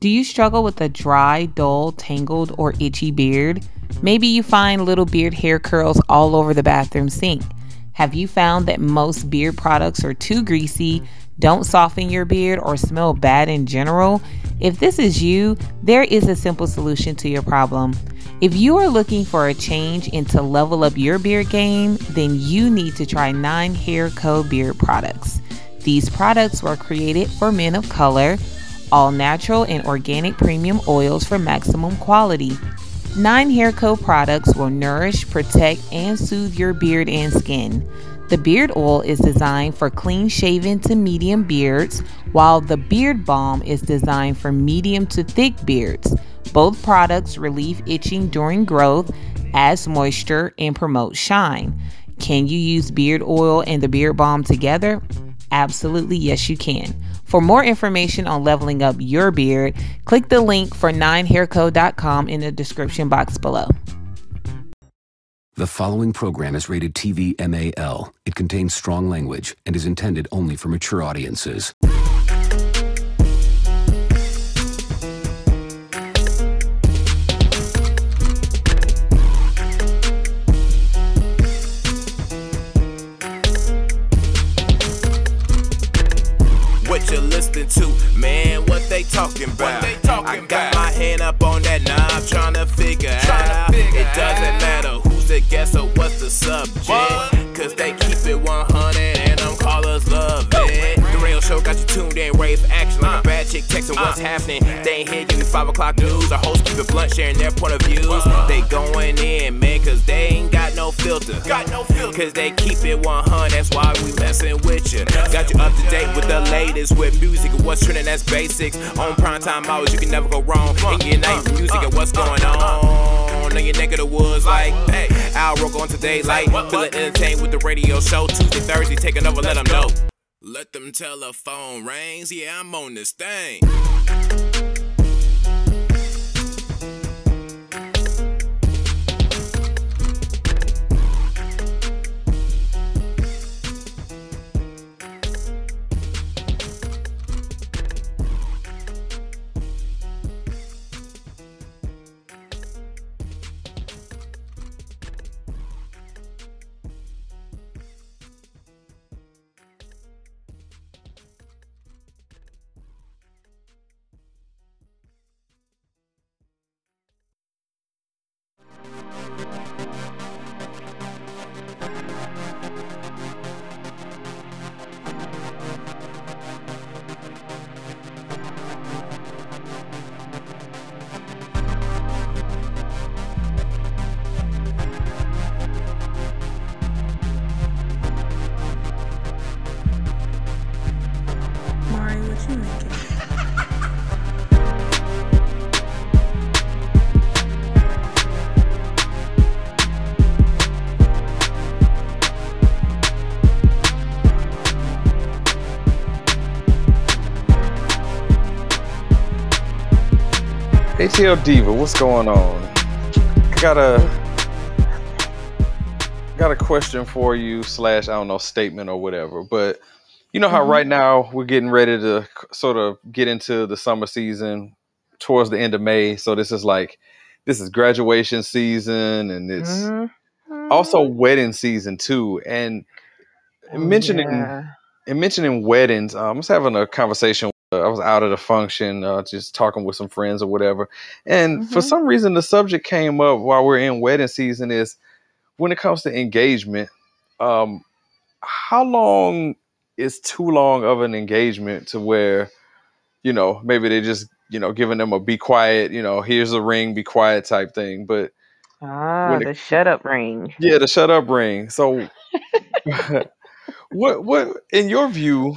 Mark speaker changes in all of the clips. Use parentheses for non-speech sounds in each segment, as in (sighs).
Speaker 1: Do you struggle with a dry, dull, tangled, or itchy beard? Maybe you find little beard hair curls all over the bathroom sink. Have you found that most beard products are too greasy, don't soften your beard, or smell bad in general? If this is you, there is a simple solution to your problem. If you are looking for a change and to level up your beard game, then you need to try 9 Hair Co. beard products. These products were created for men of color all natural and organic premium oils for maximum quality. Nine Hair Co products will nourish, protect, and soothe your beard and skin. The beard oil is designed for clean shaven to medium beards, while the beard balm is designed for medium to thick beards. Both products relieve itching during growth, adds moisture, and promote shine. Can you use beard oil and the beard balm together? Absolutely, yes, you can. For more information on leveling up your beard, click the link for 9hairco.com in the description box below.
Speaker 2: The following program is rated TV MAL. It contains strong language and is intended only for mature audiences.
Speaker 3: Talking about?
Speaker 4: they talking
Speaker 3: I got
Speaker 4: about?
Speaker 3: my hand up on that knob, trying to figure
Speaker 4: Tryna
Speaker 3: out.
Speaker 4: figure
Speaker 3: it doesn't
Speaker 4: out.
Speaker 3: matter who's the guest or what's the subject.
Speaker 4: What?
Speaker 3: Cause they keep it 100 and them callers love it. The real show got you tuned in, for action like a chick texting what's happening. They ain't here giving 5 o'clock news. Our hosts keep it blunt, sharing their point of views. They going in, man, cause they ain't got no filter.
Speaker 4: Got no filter.
Speaker 3: Cause they keep it 100, that's why we messing with you. Got you up to date with the latest with music and what's trending, that's basics. On prime time hours, you can never go wrong. In your night music and what's going on. In your neck of the woods, like, hey, Al Roker on today, like, feeling entertained with the radio show. Tuesday, Thursday, taking over, let them know. Let them telephone rings, yeah, I'm on this thing.
Speaker 5: ATL Diva, what's going on? I Got a got a question for you slash I don't know statement or whatever. But you know how right now we're getting ready to sort of get into the summer season towards the end of May. So this is like this is graduation season and it's
Speaker 1: Mm-hmm.
Speaker 5: also wedding season too. And mentioning
Speaker 1: Oh, Yeah.
Speaker 5: and mentioning weddings, um, I was having a conversation. I was out at a function, uh, just talking with some friends or whatever, and for
Speaker 1: Mhm.
Speaker 5: some reason the subject came up while we're in wedding season. Is when it comes to engagement, um, how long is too long of an engagement to where, you know, maybe they just you know giving them a be quiet, you know, here's a ring, be quiet type thing, but
Speaker 1: Ah,
Speaker 5: it-
Speaker 1: the shut up ring.
Speaker 5: yeah, the shut up ring. So, (laughs) (laughs) what what in your view?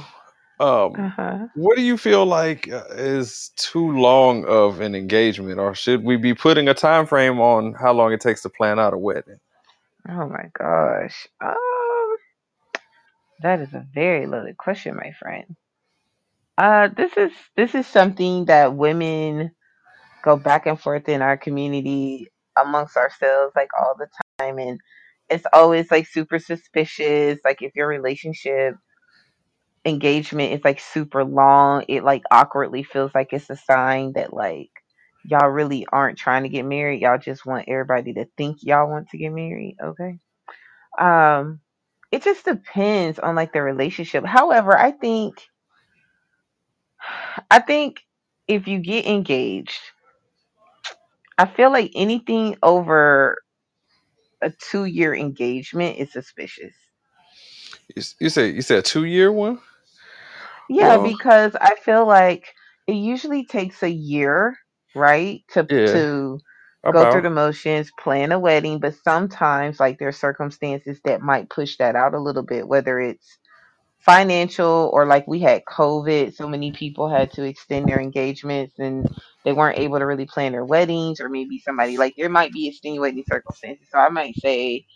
Speaker 5: Um,
Speaker 1: Uh-huh.
Speaker 5: What do you feel like uh, is too long of an engagement, or should we be putting a time frame on how long it takes to plan out a wedding?
Speaker 1: Oh my gosh. Um, that is a very loaded question, my friend. Uh, this is this is something that women go back and forth in our community amongst ourselves like all the time, and it's always like super suspicious. Like if your relationship engagement is like super long, it like awkwardly feels like it's a sign that like y'all really aren't trying to get married. Y'all just want everybody to think y'all want to get married. Okay. Um, it just depends on like the relationship. However, I think I think if you get engaged, I feel like anything over a two year engagement is suspicious.
Speaker 5: You, you said you said a two year one.
Speaker 1: Yeah,
Speaker 5: Well,
Speaker 1: because I feel like it usually takes a year, right, to
Speaker 5: yeah,
Speaker 1: to go through
Speaker 5: about
Speaker 1: the motions, plan a wedding, but sometimes like there's circumstances that might push that out a little bit, whether it's financial or like we had COVID, so many people had to extend their engagements and they weren't able to really plan their weddings, or maybe somebody like there might be extenuating circumstances. So I might say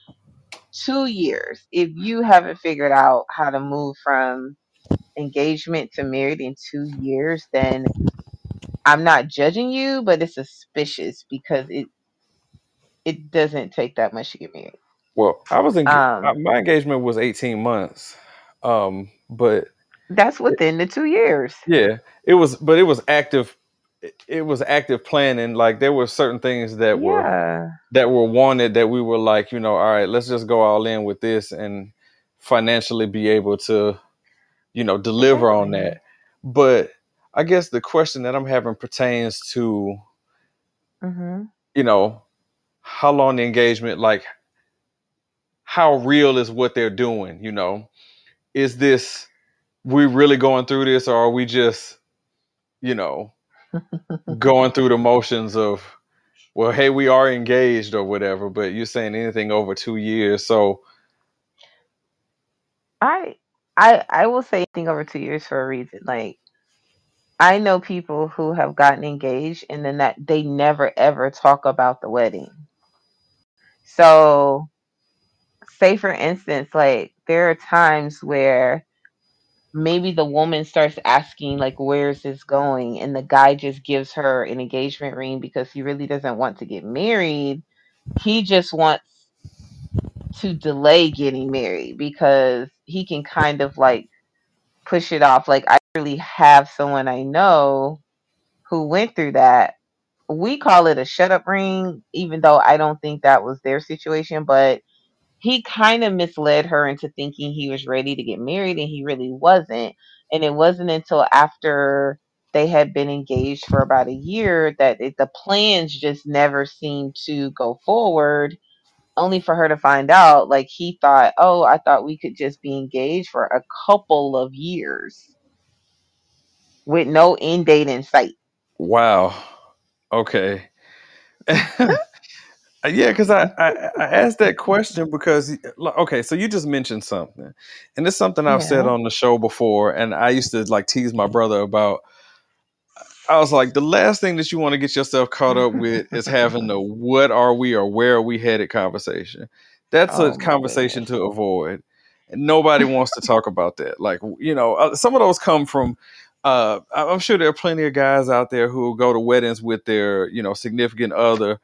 Speaker 1: two years. If you haven't figured out how to move from engagement to married in two years, then I'm not judging you, but it's suspicious because it it doesn't take that much to get married.
Speaker 5: well, I was in
Speaker 1: Um,
Speaker 5: my engagement was eighteen months, um, but
Speaker 1: that's within the two years.
Speaker 5: yeah, it was, but it was active. It it was active planning. Like there were certain things that were
Speaker 1: Yeah,
Speaker 5: that were wanted that we were like, you know, all right, let's just go all in with this and financially be able to, you know, deliver on that. But I guess the question that I'm having pertains to,
Speaker 1: hmm
Speaker 5: you know, how long the engagement, like how real is what they're doing, you know? Is this we really going through this or are we just, you know, going through the motions of well, hey, we are engaged or whatever, but you're saying anything over two years. So
Speaker 1: I I I will say anything over two years for a reason. Like I know people who have gotten engaged and then that they never ever talk about the wedding. So say for instance, like there are times where maybe the woman starts asking like where's this going and the guy just gives her an engagement ring because he really doesn't want to get married he just wants to delay getting married because he can kind of like push it off. Like i really have someone i know who went through that. We call it a shut up ring even though i don't think that was their situation but he kind of misled her into thinking he was ready to get married and he really wasn't. And it wasn't until after they had been engaged for about a year that it, the plans just never seemed to go forward, only for her to find out like he thought, oh, I thought we could just be engaged for a couple of years with no end date in sight.
Speaker 5: wow. Okay. (laughs) Yeah, because I, I I asked that question because like, okay, so you just mentioned something, and it's something I've said
Speaker 1: Yeah.
Speaker 5: on the show before, and I used to like tease my brother about. I was like, the last thing that you want to get yourself caught up with is having the "what are we" or "where are we headed" conversation. That's a
Speaker 1: oh my
Speaker 5: conversation to avoid, and nobody wants to talk about that. Like you know, uh, some of those come from. Uh, I'm sure there are plenty of guys out there who go to weddings with their you know significant other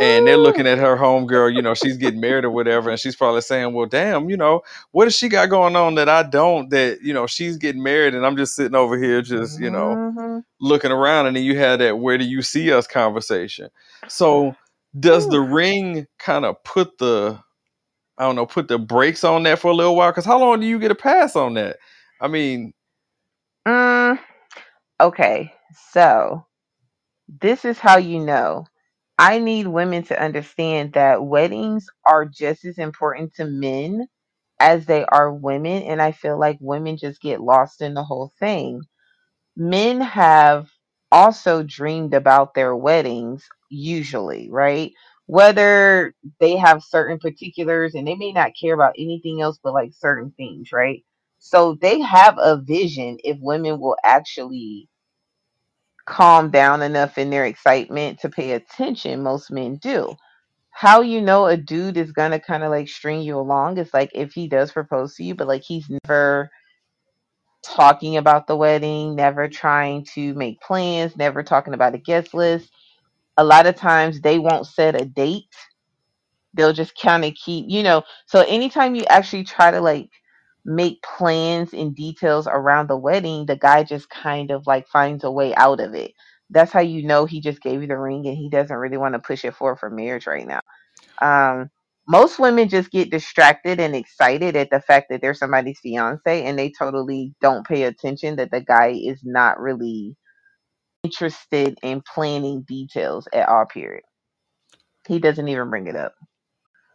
Speaker 5: and they're looking at her homegirl, you know, she's getting married or whatever, and she's probably saying, Well, damn, you know, what does she got going on that I don't that, you know, she's getting married and I'm just sitting over here just, you know,
Speaker 1: Mhm.
Speaker 5: looking around and then you had that where do you see us conversation. So does
Speaker 1: Ooh.
Speaker 5: the ring kind of put the I don't know, put the brakes on that for a little while? Because how long do you get a pass on that? I mean,
Speaker 1: Mm, okay, so this is how you know. I need women to understand that weddings are just as important to men as they are women. And I feel like women just get lost in the whole thing. Men have also dreamed about their weddings, usually, right? Whether they have certain particulars and they may not care about anything else but like certain things, right? So they have a vision if women will actually calm down enough in their excitement to pay attention. Most men do how you know a dude is gonna kind of like string you along is like if he does propose to you, but like he's never talking about the wedding, never trying to make plans, never talking about a guest list. A lot of times they won't set a date. They'll just kind of keep, you know. So anytime you actually try to like make plans and details around the wedding, the guy just kind of like finds a way out of it. That's how you know he just gave you the ring and he doesn't really want to push it forward for marriage right now. Um, most women just get distracted and excited at the fact that they're somebody's fiance and they totally don't pay attention that the guy is not really interested in planning details at all period. He doesn't even bring it up.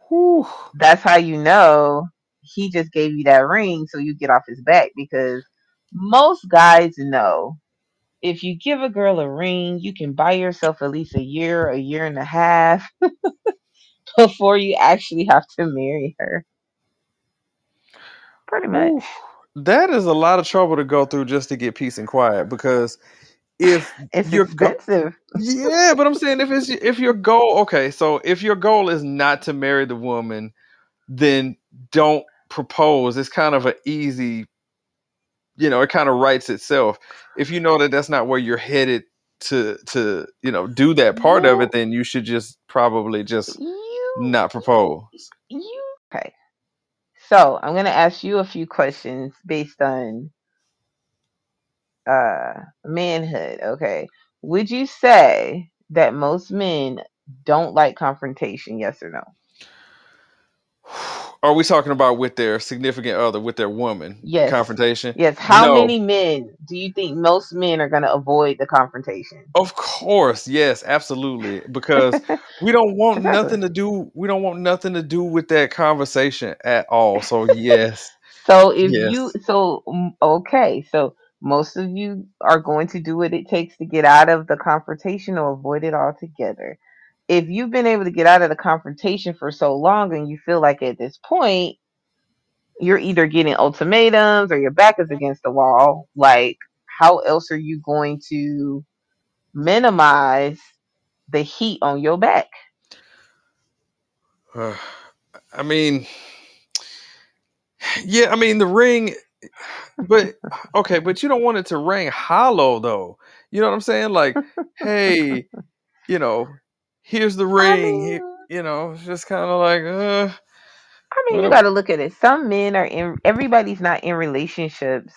Speaker 5: Whew.
Speaker 1: That's how you know he just gave you that ring so you get off his back because most guys know if you give a girl a ring, you can buy yourself at least a year, a year and a half (laughs) before you actually have to marry her. Pretty much.
Speaker 5: Oof. That is a lot of trouble to go through just to get peace and quiet because if (laughs)
Speaker 1: It's
Speaker 5: your go-
Speaker 1: expensive.
Speaker 5: yeah, but I'm saying if it's if your goal okay, so if your goal is not to marry the woman, then don't propose. It's kind of an easy, you know, it kind of writes itself. If you know that that's not where you're headed to to you know do that part of it, then you should just probably just
Speaker 1: you
Speaker 5: not propose.
Speaker 1: you okay. So I'm gonna ask you a few questions based on uh manhood. Okay. Would you say that most men don't like confrontation, yes or no? (sighs) (sighs) (sighs)
Speaker 5: Are we talking about with their significant other, with their woman
Speaker 1: Yes.
Speaker 5: confrontation?
Speaker 1: Yes. How
Speaker 5: No.
Speaker 1: many men do you think most men are gonna avoid the confrontation?
Speaker 5: Of course, yes, absolutely. Because we don't (laughs) want
Speaker 1: Exactly.
Speaker 5: nothing to do. We don't want nothing to do with that conversation at all. So yes, (laughs)
Speaker 1: So if you so okay, so most of you are going to do what it takes to get out of the confrontation or avoid it altogether. If you've been able to get out of the confrontation for so long and you feel like at this point you're either getting ultimatums or your back is against the wall, like how else are you going to minimize the heat on your back? (sighs)
Speaker 5: I mean, yeah, I mean the ring, but (sighs) okay, but you don't want it to ring hollow though. You know what I'm saying? Like, hey, you know, here's the
Speaker 1: I
Speaker 5: ring.
Speaker 1: mean,
Speaker 5: You know, it's just kind of like, uh,
Speaker 1: I mean, you got to look at it. Some men are in, everybody's not in relationships.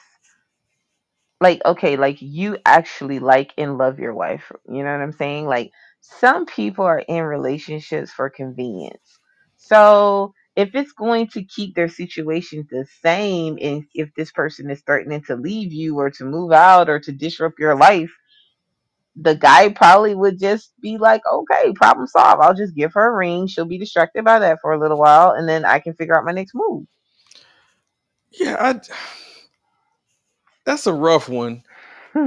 Speaker 1: Like, okay, like you actually like and love your wife. You know what I'm saying? Like, some people are in relationships for convenience. So, if it's going to keep their situation the same, and if this person is threatening to leave you or to move out or to disrupt your life, the guy probably would just be like, okay, problem solved. I'll just give her a ring. She'll be distracted by that for a little while, and then I can figure out my next move.
Speaker 5: yeah, I, (sighs) that's a rough one.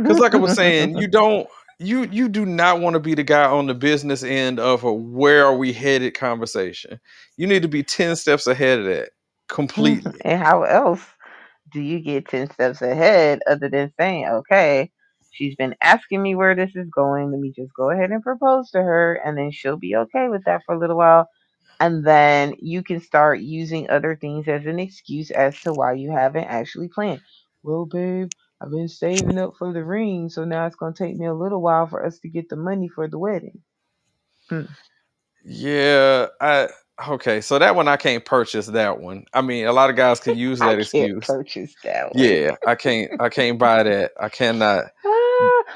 Speaker 5: Because like I was saying, you (laughs) don't you you do not want to be the guy on the business end of a where are we headed conversation. You need to be 10 steps ahead of that completely.
Speaker 1: and how else do you get 10 steps ahead other than saying, okay, she's been asking me where this is going. Let me just go ahead and propose to her, and then she'll be okay with that for a little while. And then you can start using other things as an excuse as to why you haven't actually planned. Well, babe, I've been saving up for the ring, so now it's going to take me a little while for us to get the money for the wedding. Hmm.
Speaker 5: Yeah, I okay, so that one I can't purchase that one. I mean, a lot of guys can (laughs) use
Speaker 1: I
Speaker 5: that
Speaker 1: can't
Speaker 5: excuse.
Speaker 1: purchase that one.
Speaker 5: Yeah, I can't I can't buy that. I cannot. (laughs)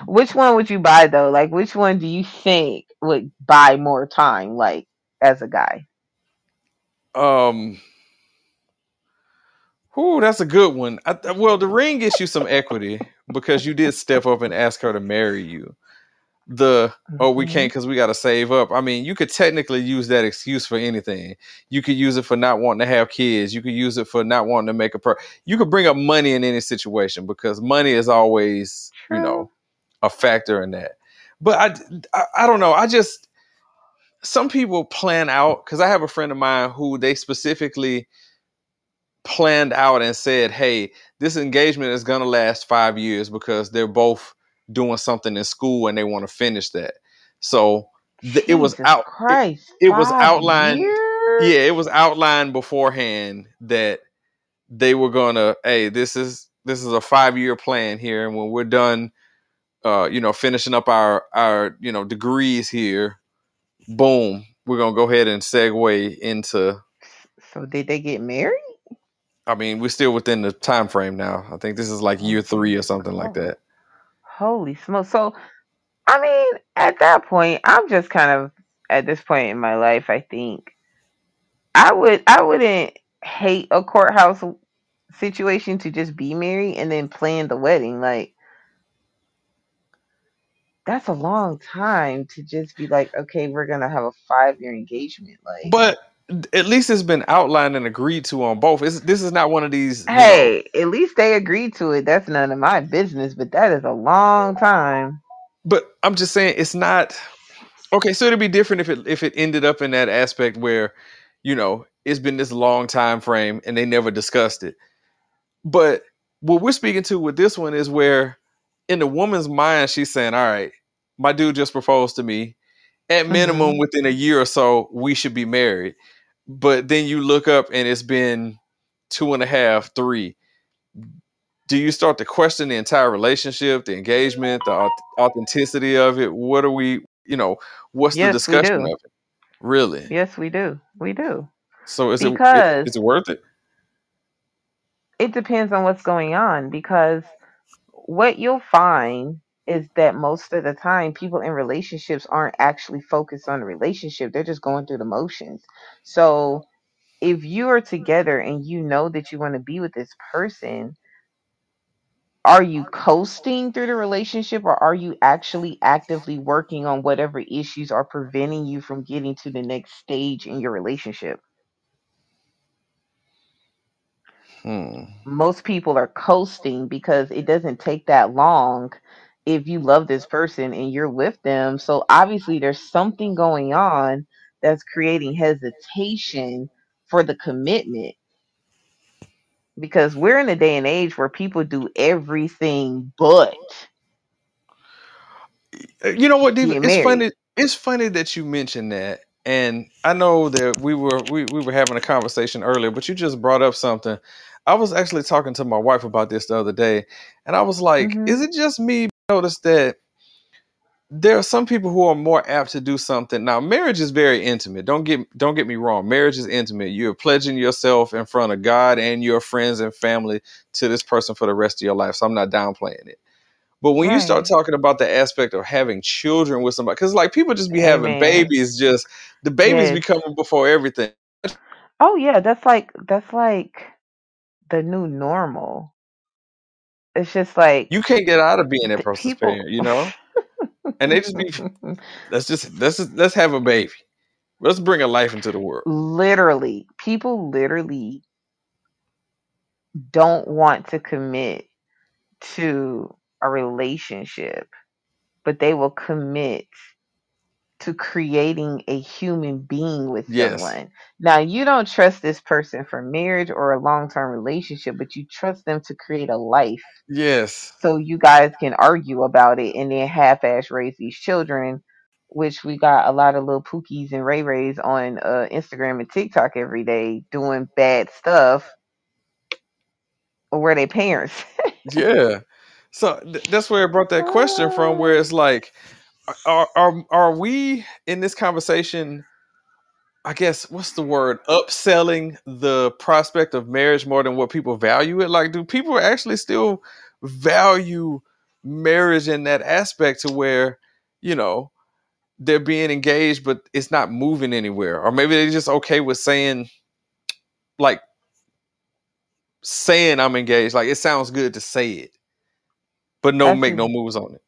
Speaker 1: Which one would you buy though? Like, which one do you think would buy more time? Like, as a guy,
Speaker 5: Um Ooh, that's a good one. I, well, the ring gets you some equity because you did step up and ask her to marry you. The oh, we
Speaker 1: Mhm.
Speaker 5: can't because we got to save up. I mean, you could technically use that excuse for anything. You could use it for not wanting to have kids. You could use it for not wanting to make a per. You could bring up money in any situation because money is always, you know, a factor in that. But I, I, I don't know. I just some people plan out because I have a friend of mine who they specifically planned out and said, "Hey, this engagement is gonna last five years because they're both doing something in school and they want to finish that." So th- it was out. It,
Speaker 1: Christ,
Speaker 5: it was outlined.
Speaker 1: years?
Speaker 5: Yeah, it was outlined beforehand that they were gonna. Hey, this is this is a five year plan here, and when we're done, uh, you know, finishing up our our you know degrees here, boom, we're gonna go ahead and segue into
Speaker 1: So did they get married?
Speaker 5: I mean, we're still within the time frame now. I think this is like year three or something like that.
Speaker 1: Holy smoke! So, I mean, at that point, I'm just kind of at this point in my life. I think I would I wouldn't hate a courthouse situation to just be married and then plan the wedding. Like that's a long time to just be like, okay, we're gonna have a five year engagement. Like,
Speaker 5: But at least it's been outlined and agreed to on both. It's, this is not one of these. you know-
Speaker 1: hey, at least they agreed to it. That's none of my business, but that is a long time.
Speaker 5: but I'm just saying it's not okay. So it'd be different if it if it ended up in that aspect where, you know, it's been this long time frame and they never discussed it. But what we're speaking to with this one is where, in the woman's mind, she's saying, "All right, my dude just proposed to me. At minimum,
Speaker 1: Mhm.
Speaker 5: within a year or so, we should be married." But then you look up and it's been two and a half, three. Do you start to question the entire relationship, the engagement, the authenticity of it? What are we, you know, what's
Speaker 1: Yes,
Speaker 5: the discussion of it? Really?
Speaker 1: Yes, we do. We do.
Speaker 5: So is
Speaker 1: Because-
Speaker 5: it is it worth it?
Speaker 1: It depends on what's going on because what you'll find is that most of the time people in relationships aren't actually focused on the relationship. They're just going through the motions. So if you are together and you know that you want to be with this person, are you coasting through the relationship or are you actually actively working on whatever issues are preventing you from getting to the next stage in your relationship?
Speaker 5: Hmm.
Speaker 1: most people are coasting because it doesn't take that long if you love this person and you're with them. So obviously there's something going on that's creating hesitation for the commitment because we're in a day and age where people do everything but
Speaker 5: You know what, Diva? It's
Speaker 1: married.
Speaker 5: funny. It's funny that you mentioned that, and I know that we were we, we were having a conversation earlier, but you just brought up something. I was actually talking to my wife about this the other day, and I was like,
Speaker 1: Mhm.
Speaker 5: "Is it just me?" Notice that there are some people who are more apt to do something. Now, marriage is very intimate. Don't get don't get me wrong. Marriage is intimate. You're pledging yourself in front of God and your friends and family to this person for the rest of your life. So I'm not downplaying it. But when you start talking about the aspect of having children with somebody, because like people just be having
Speaker 1: Amen.
Speaker 5: babies, just the babies be coming before everything.
Speaker 1: Oh yeah, that's like that's like the new normal. It's just like
Speaker 5: You can't get out of being that
Speaker 1: the
Speaker 5: person's
Speaker 1: people
Speaker 5: parent, you know. And they just be (laughs) let's just let's just, let's have a baby. Let's bring a life into the world.
Speaker 1: literally people literally don't want to commit to a relationship but they will commit to creating a human being with
Speaker 5: Yes.
Speaker 1: someone now you don't trust this person for marriage or a long-term relationship but you trust them to create a life
Speaker 5: Yes.
Speaker 1: so you guys can argue about it and then half-ass raise these children which we got a lot of little pookies and ray rays on uh, instagram and tiktok every day doing bad stuff or were they parents (laughs)
Speaker 5: Yeah. So th- that's where I brought that question from, where it's like, are are are we in this conversation? I guess what's the word? Upselling the prospect of marriage more than what people value it. Like, do people actually still value marriage in that aspect to where you know they're being engaged, but it's not moving anywhere, or maybe they're just okay with saying, like, saying I'm engaged. Like, it sounds good to say it, but no
Speaker 1: That's
Speaker 5: make no moves on it.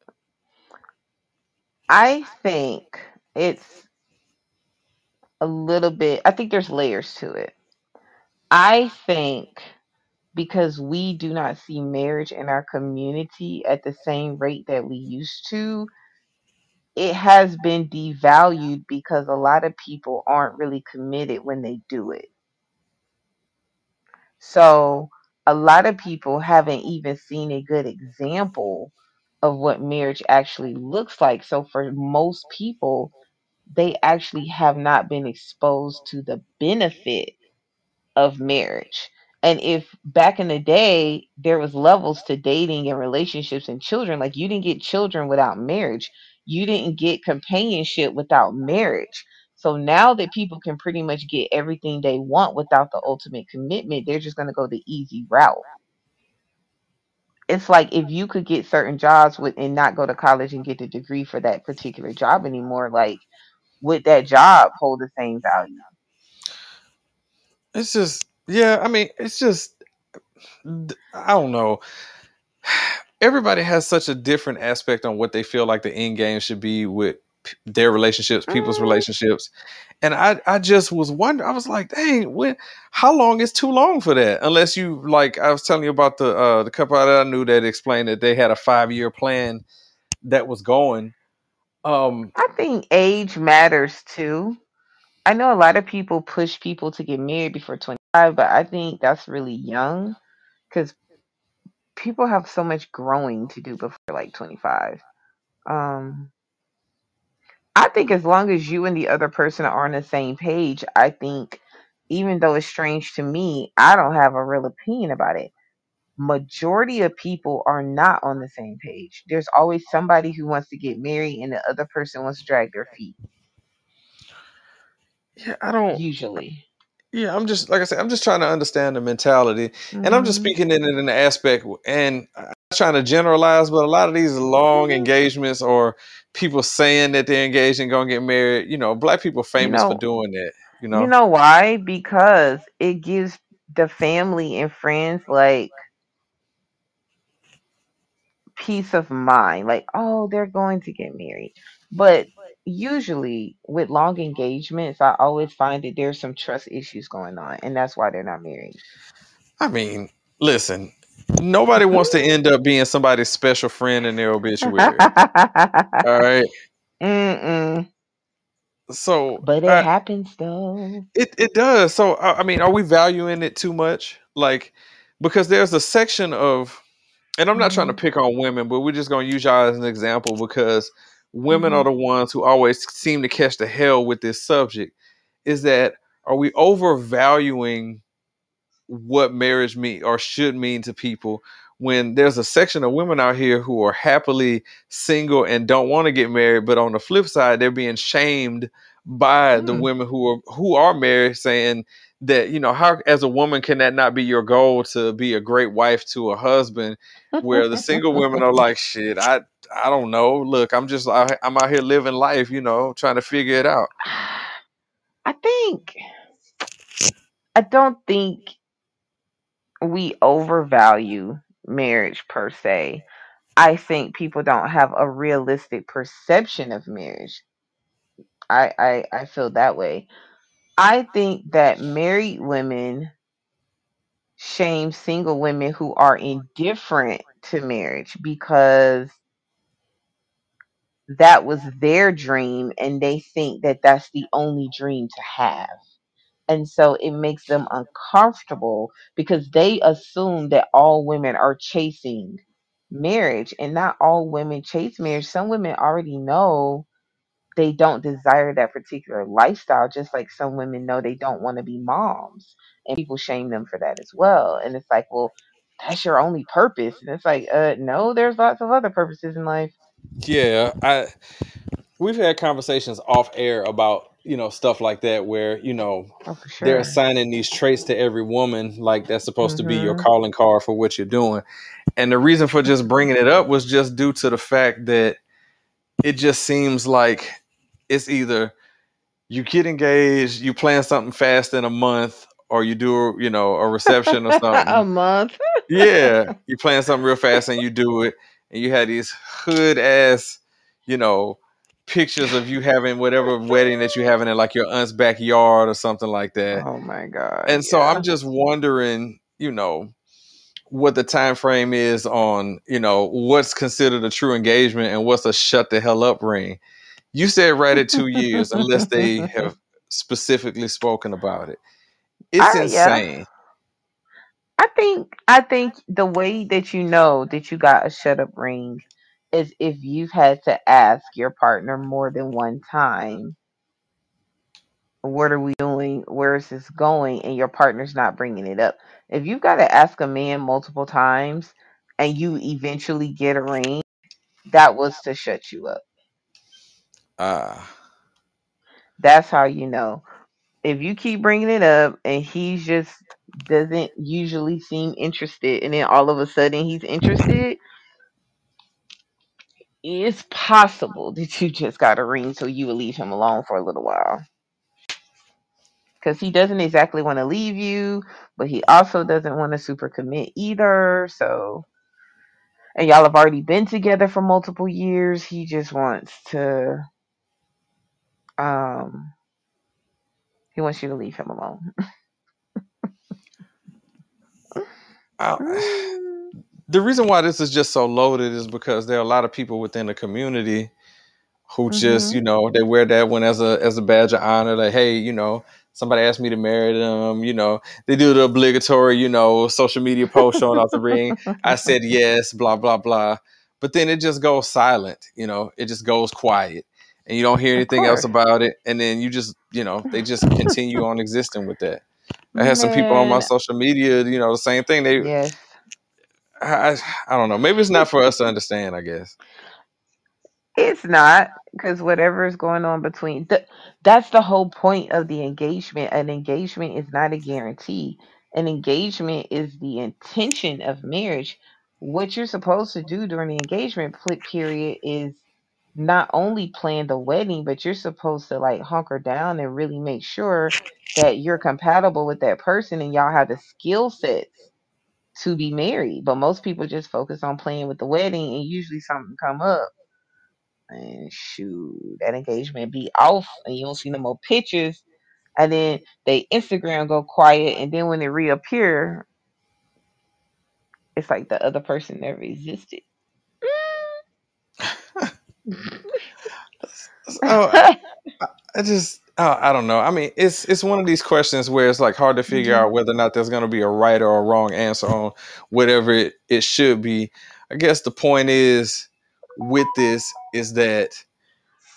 Speaker 1: I think it's a little bit i think there's layers to it. I think because we do not see marriage in our community at the same rate that we used to it has been devalued because a lot of people aren't really committed when they do it. So a lot of people haven't even seen a good example of what marriage actually looks like. So for most people, they actually have not been exposed to the benefit of marriage. And if back in the day there was levels to dating and relationships and children, like you didn't get children without marriage. You didn't get companionship without marriage. So now that people can pretty much get everything they want without the ultimate commitment, they're just going to go the easy route. It's like if you could get certain jobs with and not go to college and get the degree for that particular job anymore, like would that job hold the same value?
Speaker 5: It's just, yeah. I mean, it's just, I don't know. (sighs) Everybody has such a different aspect on what they feel like the end game should be with their relationships, people's mm. relationships. And I, I just was wondering. I was like, dang, when? How long is too long for that? Unless you like, I was telling you about the uh, the couple that I knew that explained that they had a five year plan that was going. Um,
Speaker 1: I think age matters too. I know a lot of people push people to get married before 25, but I think that's really young because people have so much growing to do before like 25. Um, I think as long as you and the other person are on the same page, I think even though it's strange to me, I don't have a real opinion about it. Majority of people are not on the same page. There's always somebody who wants to get married and the other person wants to drag their feet.
Speaker 5: Yeah, I don't
Speaker 1: usually.
Speaker 5: Yeah, I'm just like I said, I'm just trying to understand the mentality, and I'm just mm-hmm. speaking in it in the aspect, and I'm trying to generalize, but a lot of these long mm-hmm. engagements or people saying that they're engaged and gonna get married, you know, black people famous you know, for doing that. You know,
Speaker 1: you know why? Because it gives the family and friends like peace of mind, like oh, they're going to get married, but usually with long engagements, I always find that there's some trust issues going on, and that's why they're not married.
Speaker 5: I mean, listen, nobody wants to end up being somebody's special friend in their obituary. (laughs) All right. Mm-mm. So,
Speaker 1: but it happens though.
Speaker 5: It it does. So, I mean, are we valuing it too much? Like, because there's a section of, and I'm not mm-hmm. trying to mm-hmm. pick on women, but we're just going to use y'all as an example because women mm-hmm. are the ones who always seem to catch the hell with this subject is that are we overvaluing what marriage mean or should mean to people when there's a section of women out here who are happily single and don't want to get married but on the flip side they're being shamed by mm. the women who are who are married saying that you know how as a woman can that not be your goal to be a great wife to a husband where the single women are like shit i I don't know. Look, I'm just I'm out here living life, you know, trying to figure it out. (sighs)
Speaker 1: I think I don't think we overvalue marriage per se. I think people don't have a realistic perception of marriage. I I, I feel that way. I think that married women shame single women who are indifferent to marriage because that was their dream and they think that that's the only dream to have. And so it makes them uncomfortable because they assume that all women are chasing marriage and not all women chase marriage. Some women already know they don't desire that particular lifestyle, just like some women know they don't want to be moms. And people shame them for that as well. And it's like, well, that's your only purpose. And it's like, uh, no, there's lots of other purposes in life.
Speaker 5: Yeah, I we've had conversations off air about you know stuff like that where you know oh, sure. they're assigning these traits to every woman like that's supposed mm-hmm. to be your mm-hmm. calling card for what you're doing and the reason for just bringing it up was just due to the fact that it just seems like it's either you get engaged you plan something fast in a month or you do you know a reception or (laughs) something
Speaker 1: a month
Speaker 5: yeah (laughs) you plan something real fast and you do it and you had these hood ass, you know, pictures of you having whatever wedding that you're having in like your aunt's backyard or something like that.
Speaker 1: Oh my god.
Speaker 5: And so I'm just wondering, you know, what the time frame is on, you know, what's considered a true engagement and what's a shut the hell up ring. You said right at two years, unless they have (laughs) specifically spoken about it. It's insane. Yeah.
Speaker 1: I think I think the way that you know that you got a shut up ring is if you've had to ask your partner more than one time, what are we doing? Where is this going? And your partner's not bringing it up. If you've got to ask a man multiple times and you eventually get a ring, that was to shut you up.
Speaker 5: Ah.
Speaker 1: That's how you know. If you keep bringing it up and he just doesn't usually seem interested, and then all of a sudden he's interested, it's possible that you just got a ring, so you will leave him alone for a little while. Because he doesn't exactly want to leave you, but he also doesn't want to super commit either. So, and y'all have already been together for multiple years. He just wants to, um, he wants you to leave him alone.
Speaker 5: I, (sighs) (sighs) (sighs) (laughs) the reason why this is just so loaded is because there are a lot of people within the community who just
Speaker 1: Mhm.
Speaker 5: you know they wear that one as a as a badge of honor like hey you know somebody asked me to marry them you know. They do the obligatory you know social media post showing off the ring. I (laughs) said yes blah blah blah. But then it just goes silent you know it just goes quiet and you don't hear anything else about it and then you just you know they just continue on (laughs) existing with that. I had some people on my social media you know the same thing. They
Speaker 1: yes.
Speaker 5: I, I don't know maybe it's not for us to understand i guess
Speaker 1: It's not because whatever is going on between th- that's the whole point of the engagement. An engagement is not a guarantee. An engagement is the intention of marriage. What you're supposed to do during the engagement period is not only plan the wedding, but you're supposed to like hunker down and really make sure that you're compatible with that person and y'all have the skill sets to be married. But most people just focus on playing with the wedding and usually something come up and shoot, that engagement be off and you don't see no more pictures. And then they Instagram go quiet and then when they reappear, it's like the other person never existed. (laughs)
Speaker 5: oh I, I just uh, I don't know. I mean, it's it's one of these questions where it's like hard to figure
Speaker 1: Mhm.
Speaker 5: out whether or not there's going to be a right or a wrong answer on whatever it, it should be. I guess the point is with this is that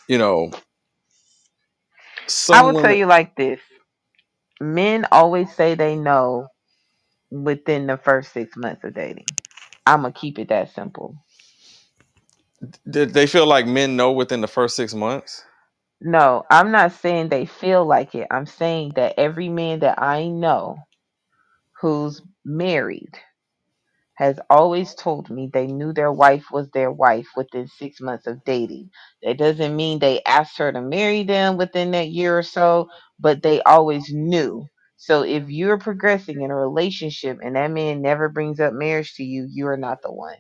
Speaker 5: you know some
Speaker 1: I will tell you like this. Men always say they know within the first six months of dating. I'm gonna keep it that simple.
Speaker 5: Did they feel like men know within the first six months.
Speaker 1: No, I'm not saying they feel like it. I'm saying that every man that I know who's married has always told me they knew their wife was their wife within six months of dating. That doesn't mean they asked her to marry them within that year or so, but they always knew. So if you're progressing in a relationship and that man never brings up marriage to you, you are not the one.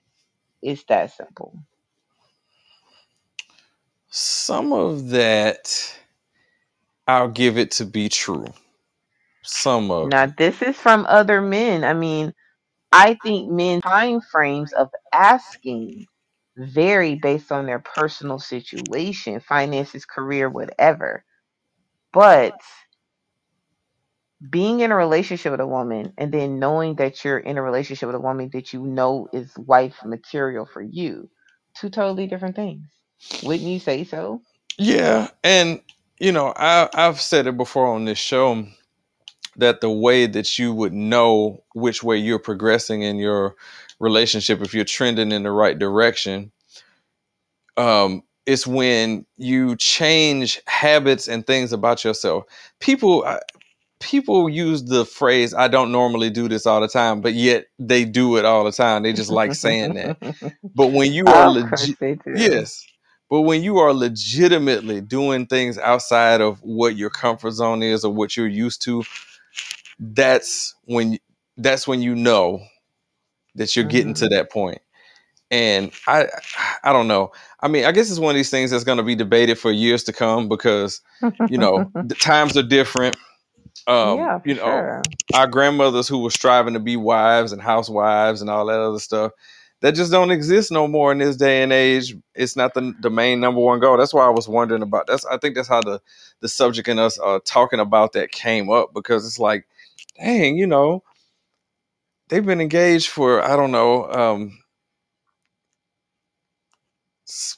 Speaker 1: It's that simple.
Speaker 5: Some of that I'll give it to be true. Some of
Speaker 1: Now, this is from other men. I mean, I think men time frames of asking vary based on their personal situation, finances, career, whatever. But being in a relationship with a woman and then knowing that you're in a relationship with a woman that you know is wife material for you, two totally different things. Wouldn't you say so?
Speaker 5: Yeah, and you know, I I've said it before on this show that the way that you would know which way you're progressing in your relationship if you're trending in the right direction um it's when you change habits and things about yourself. People people use the phrase i don't normally do this all the time but yet they do it all the time. They just like saying that. (laughs) But when you are legit yes but when you are legitimately doing things outside of what your comfort zone is or what you're used to that's when that's when you know that you're getting to
Speaker 1: Mhm.
Speaker 5: that point. and i i don't know i mean i guess it's one of these things that's going to be debated for years to come because you know the (laughs) times are different um
Speaker 1: yeah, for
Speaker 5: you know
Speaker 1: sure.
Speaker 5: our grandmothers who were striving to be wives and housewives and all that other stuff that just don't exist no more in this day and age. It's not the, the main number one goal. That's why i was wondering about that's i think that's how the the subject and us uh talking about that came up because it's like dang you know they've been engaged for i don't know um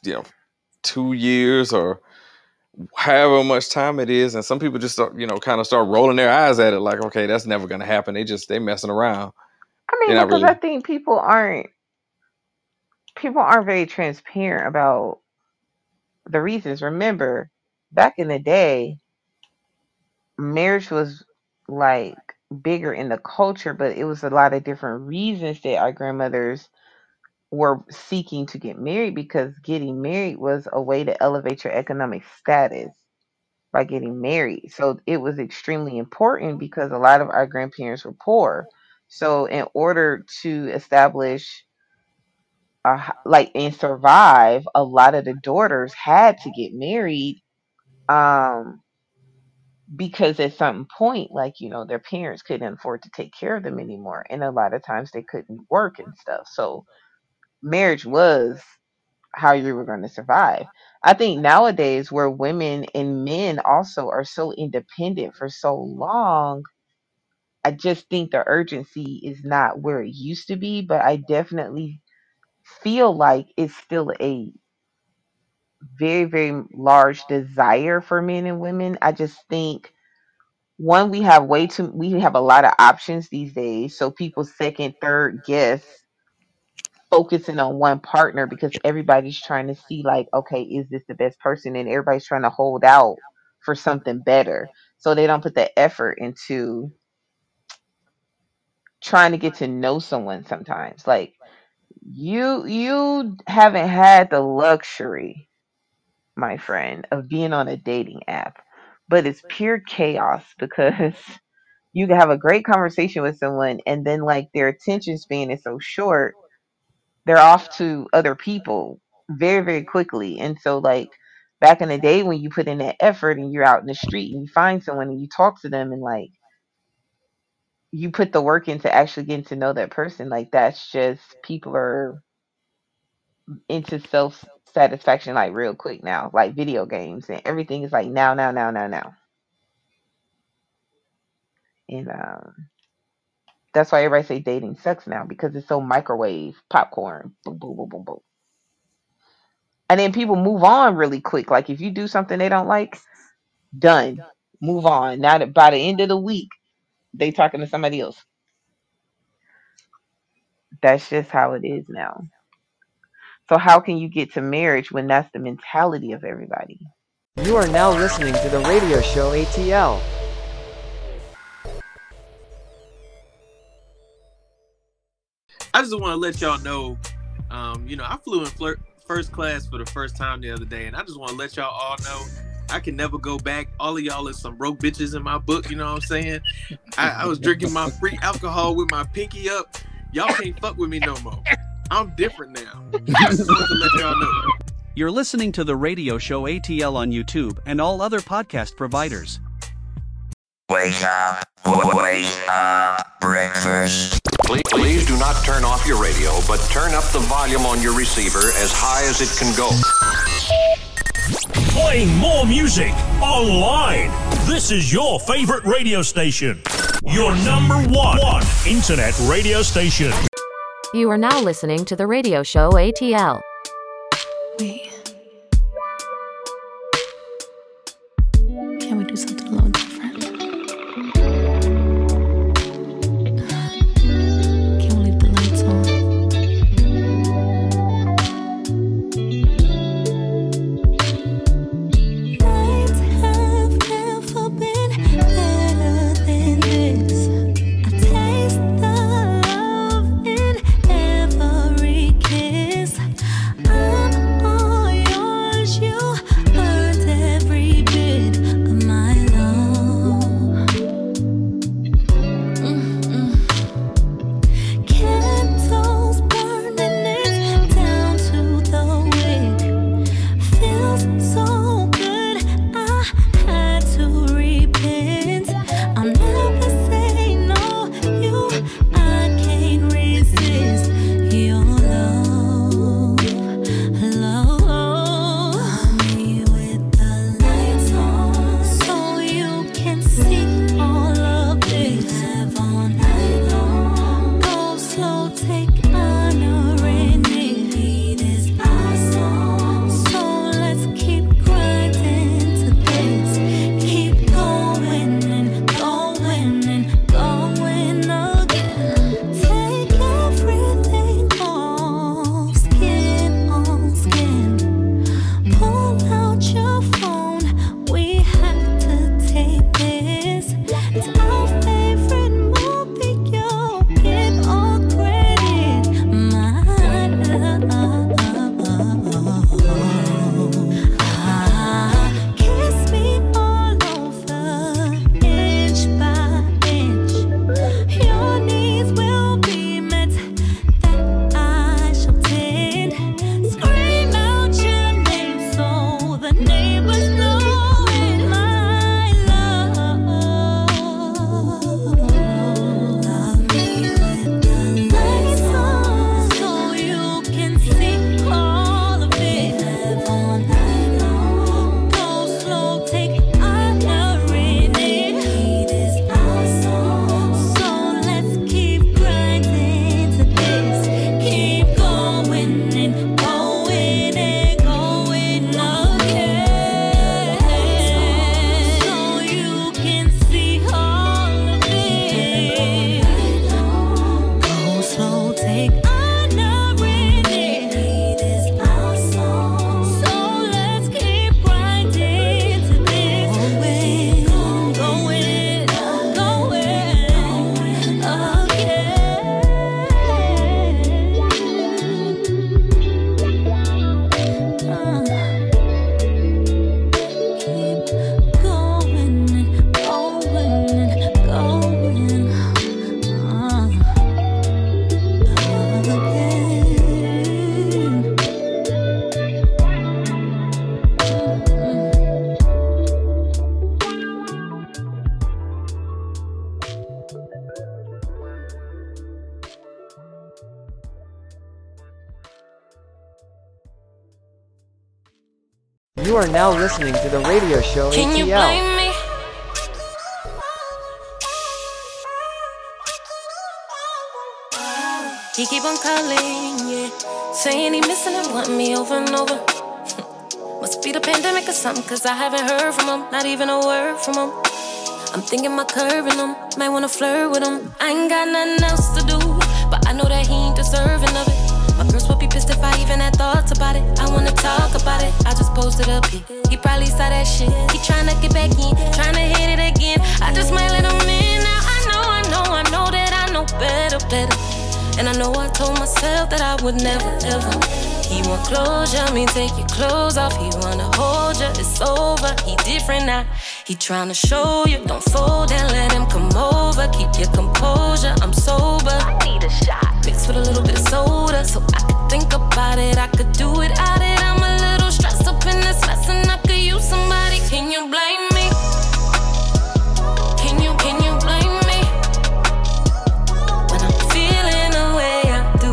Speaker 5: you know two years or however much time it is and some people just start you know kind of start rolling their eyes at it like okay that's never going to happen. They just they messing around.
Speaker 1: I mean, because I think people aren't people aren't very transparent about the reasons. Remember, back in the day, marriage was like bigger in the culture, but it was a lot of different reasons that our grandmothers were seeking to get married because getting married was a way to elevate your economic status by getting married. So it was extremely important because a lot of our grandparents were poor. So in order to establish like and survive, a lot of the daughters had to get married um because at some point like you know their parents couldn't afford to take care of them anymore and a lot of times they couldn't work and stuff. So marriage was how you were going to survive. I think nowadays, where women and men also are so independent for so long, I just think the urgency is not where it used to be, but I definitely feel like it's still a very, very large desire for men and women. I just think one, we have way too, we have a lot of options these days. So people second, third guess focusing on one partner because everybody's trying to see like okay is this the best person and everybody's trying to hold out for something better so they don't put the effort into trying to get to know someone sometimes like you you haven't had the luxury my friend of being on a dating app but it's pure chaos because (laughs) you can have a great conversation with someone and then like their attention span is so short they're off to other people very very quickly. And so like back in the day when you put in that effort and you're out in the street and you find someone and you talk to them and like you put the work into actually getting to know that person like that's just people are into self satisfaction like real quick now like video games and everything is like now now now now now and um that's why everybody say dating sucks now because it's so microwave popcorn boom boom boom boom boom and then people move on really quick. Like if you do something they don't like, done, move on. Now that by the end of the week, they talking to somebody else. That's just how it is now. So how can you get to marriage when that's the mentality of everybody?
Speaker 4: You are now listening to the radio show ATL.
Speaker 6: I just want to let y'all know, um, you know, I flew in flirt first class for the first time the other day, and I just want to let y'all all know I can never go back. All of y'all is some broke bitches in my book. You know what I'm saying? I, I was drinking my free alcohol with my pinky up. Y'all can't fuck with me no more. I'm different now. I just want to let y'all know.
Speaker 7: You're listening to the radio show ATL on YouTube and all other podcast providers.
Speaker 8: Wake up, wake up, breakfast.
Speaker 9: Please, please do not turn off your radio, but turn up the volume on your receiver as high as it can go.
Speaker 10: Playing more music online. This is your favorite radio station. Your number one, one internet radio station.
Speaker 11: You are now listening to the radio show ATL.
Speaker 12: You
Speaker 4: are now listening to the radio show
Speaker 12: Can you
Speaker 4: ATL.
Speaker 12: blame me? He keep on calling, yeah. Saying he missing and wanting me over and over. (laughs) Must be the pandemic or something, cause I haven't heard from him. Not even a word from him. I'm thinking my curving him. Might wanna flirt with him. I ain't got nothing else to do. But I know that he ain't deserving of it. Even had thoughts about it. I wanna talk about it. I just posted up. He, he probably saw that shit. He tryna get back in, tryna hit it again. I just might let him in. Now I know, I know, I know that I know better, better. And I know I told myself that I would never, ever. He want closure, me take your clothes off. He wanna hold you, it's over. He different now. He tryna show you, don't fold and let him come over. Keep your composure, I'm sober. I need a shot. Mixed with a little bit of soda, so I think about it. I could do it out it. I'm a little stressed up in this mess, and I could use somebody. Can you blame me? Can you, can you blame me? When I'm feeling the way I do.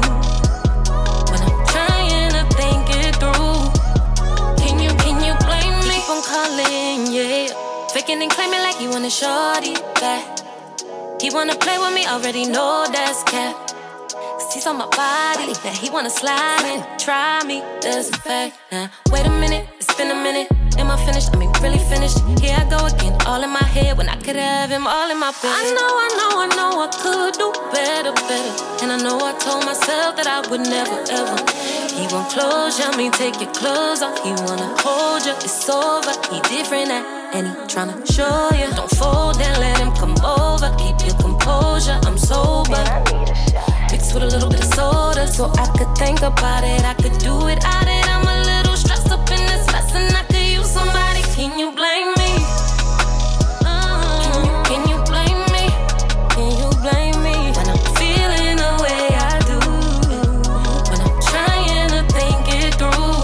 Speaker 12: When I'm trying to think it through. Can you, can you blame me? Keep on calling, yeah. Faking and claiming like he wanna shorty back. He wanna play with me, already know that's cap. He's on my body, now he wanna slide in, try me, a fact. Now, wait a minute, it's been a minute. Am I finished? I mean, really finished? Here I go again, all in my head when I could have him all in my bed. I know, I know, I know I could do better, better. And I know I told myself that I would never, ever. He want closure, me take your clothes off. He wanna hold you, it's over. He different now, and he tryna show you. Don't fold and let him come over. Keep your composure, I'm sober. With a little bit of soda, so I could think about it. I could do it out it. I'm a little stressed up in this mess, and I could use somebody. Can you blame me? Uh, can you, can you blame me? Can you blame me? When I'm feeling the way I do. When I'm trying to think it through.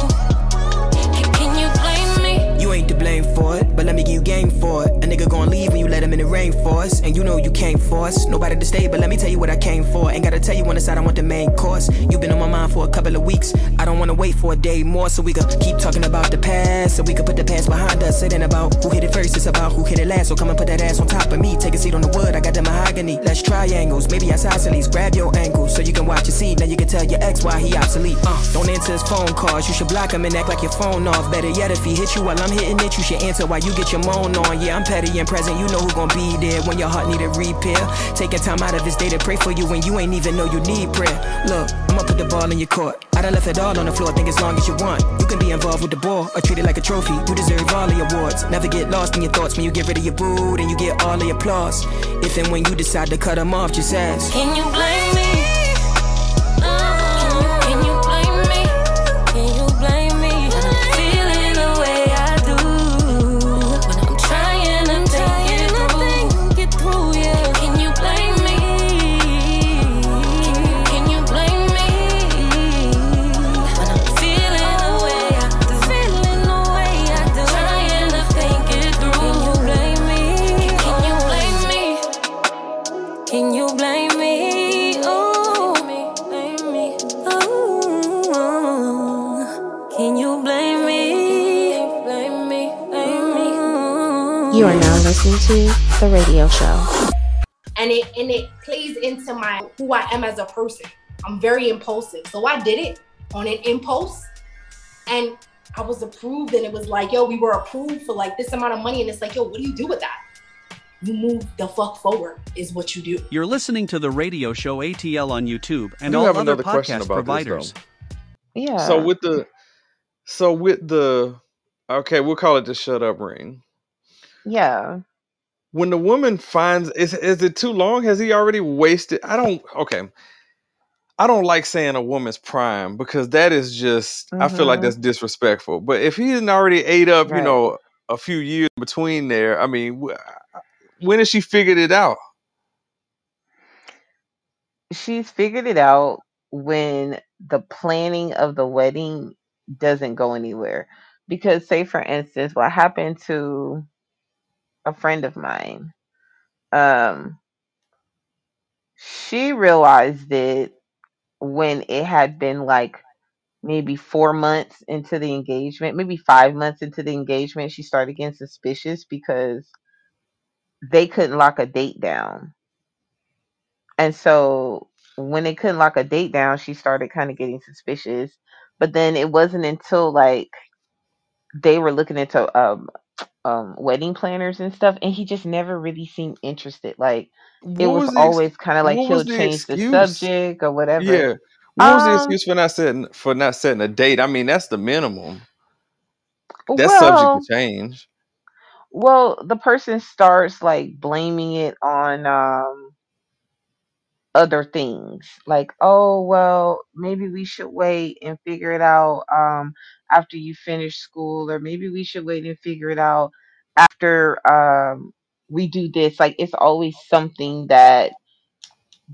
Speaker 12: Can, can you blame me?
Speaker 13: You ain't to blame for it, but let me give you game for it. A nigga gon' leave when you let him in the rainforest. And you know you can't force nobody to stay, but let me tell you what I came for. Ain't gotta tell you on the side, I want the main course. You've been on my mind for a couple of weeks. I don't wanna wait for a day more so we could keep talking about the past. So we could put the past behind us. It ain't about who hit it first, it's about who hit it last. So come and put that ass on top of me. Take a seat on the wood, I got the mahogany. Let's triangles, maybe isosceles. Grab your ankles so you can watch your seat. Now you can tell your ex why he obsolete. Uh, don't answer his phone calls, you should block him and act like your phone off. Better yet, if he hit you while I'm hitting it, you should answer while you get your moan on. Yeah, I'm petty and present, you know who gon' be there when your heart need a repair. Taking time out of his day to pray for you when you ain't even know you need prayer. Look, I'ma put the ball in your court. I done left it all on the floor, think as long as you want. You can be involved with the ball or treat it like a trophy. You deserve all the awards. Never get lost in your thoughts when you get rid of your boo, and you get all the applause. If and when you decide to cut him off, just ask.
Speaker 12: Can you blame You
Speaker 11: are now listening to The Radio Show.
Speaker 14: and it and it plays into my who I am as a person. I'm very impulsive, so I did it on an impulse, and I was approved, and it was like, yo, we were approved for like this amount of money, and it's like, yo, what do you do with that? You move the fuck forward is what you do.
Speaker 7: You're listening to the radio show ATL on YouTube and
Speaker 5: do
Speaker 7: all
Speaker 5: have
Speaker 7: other
Speaker 5: another question
Speaker 7: podcast
Speaker 5: about this,
Speaker 7: providers.
Speaker 11: Yeah.
Speaker 5: So with the so with the okay, we'll call it the shut up ring.
Speaker 11: Yeah.
Speaker 5: When the woman finds is is it too long? Has he already wasted? I don't okay. I don't like saying a woman's prime because that is just I feel like
Speaker 11: Mhm.
Speaker 5: that's disrespectful. But if he hadn't already ate up, you know, a few years between there, I mean, when has she figured it out?
Speaker 1: She's figured it out when the planning of the wedding doesn't go anywhere. Because, say, for instance, what happened to a friend of mine, um, she realized it when it had been like maybe four months into the engagement, maybe five months into the engagement, she started getting suspicious because they couldn't lock a date down. And so when they couldn't lock a date down, she started kind of getting suspicious. But then it wasn't until like they were looking into um um wedding planners and stuff and he just never really seemed interested. Like it
Speaker 5: What
Speaker 1: was
Speaker 5: was the ex-
Speaker 1: always kind of like
Speaker 5: what
Speaker 1: he'll
Speaker 5: the
Speaker 1: change the
Speaker 5: excuse?
Speaker 1: subject or whatever.
Speaker 5: Yeah. What was the
Speaker 1: Um
Speaker 5: excuse for not setting for not setting a date? I mean, that's the minimum. That's subject
Speaker 1: well,
Speaker 5: change.
Speaker 1: well, the person starts like blaming it on um other things like oh well maybe we should wait and figure it out um after you finish school or maybe we should wait and figure it out after um we do this like it's always something that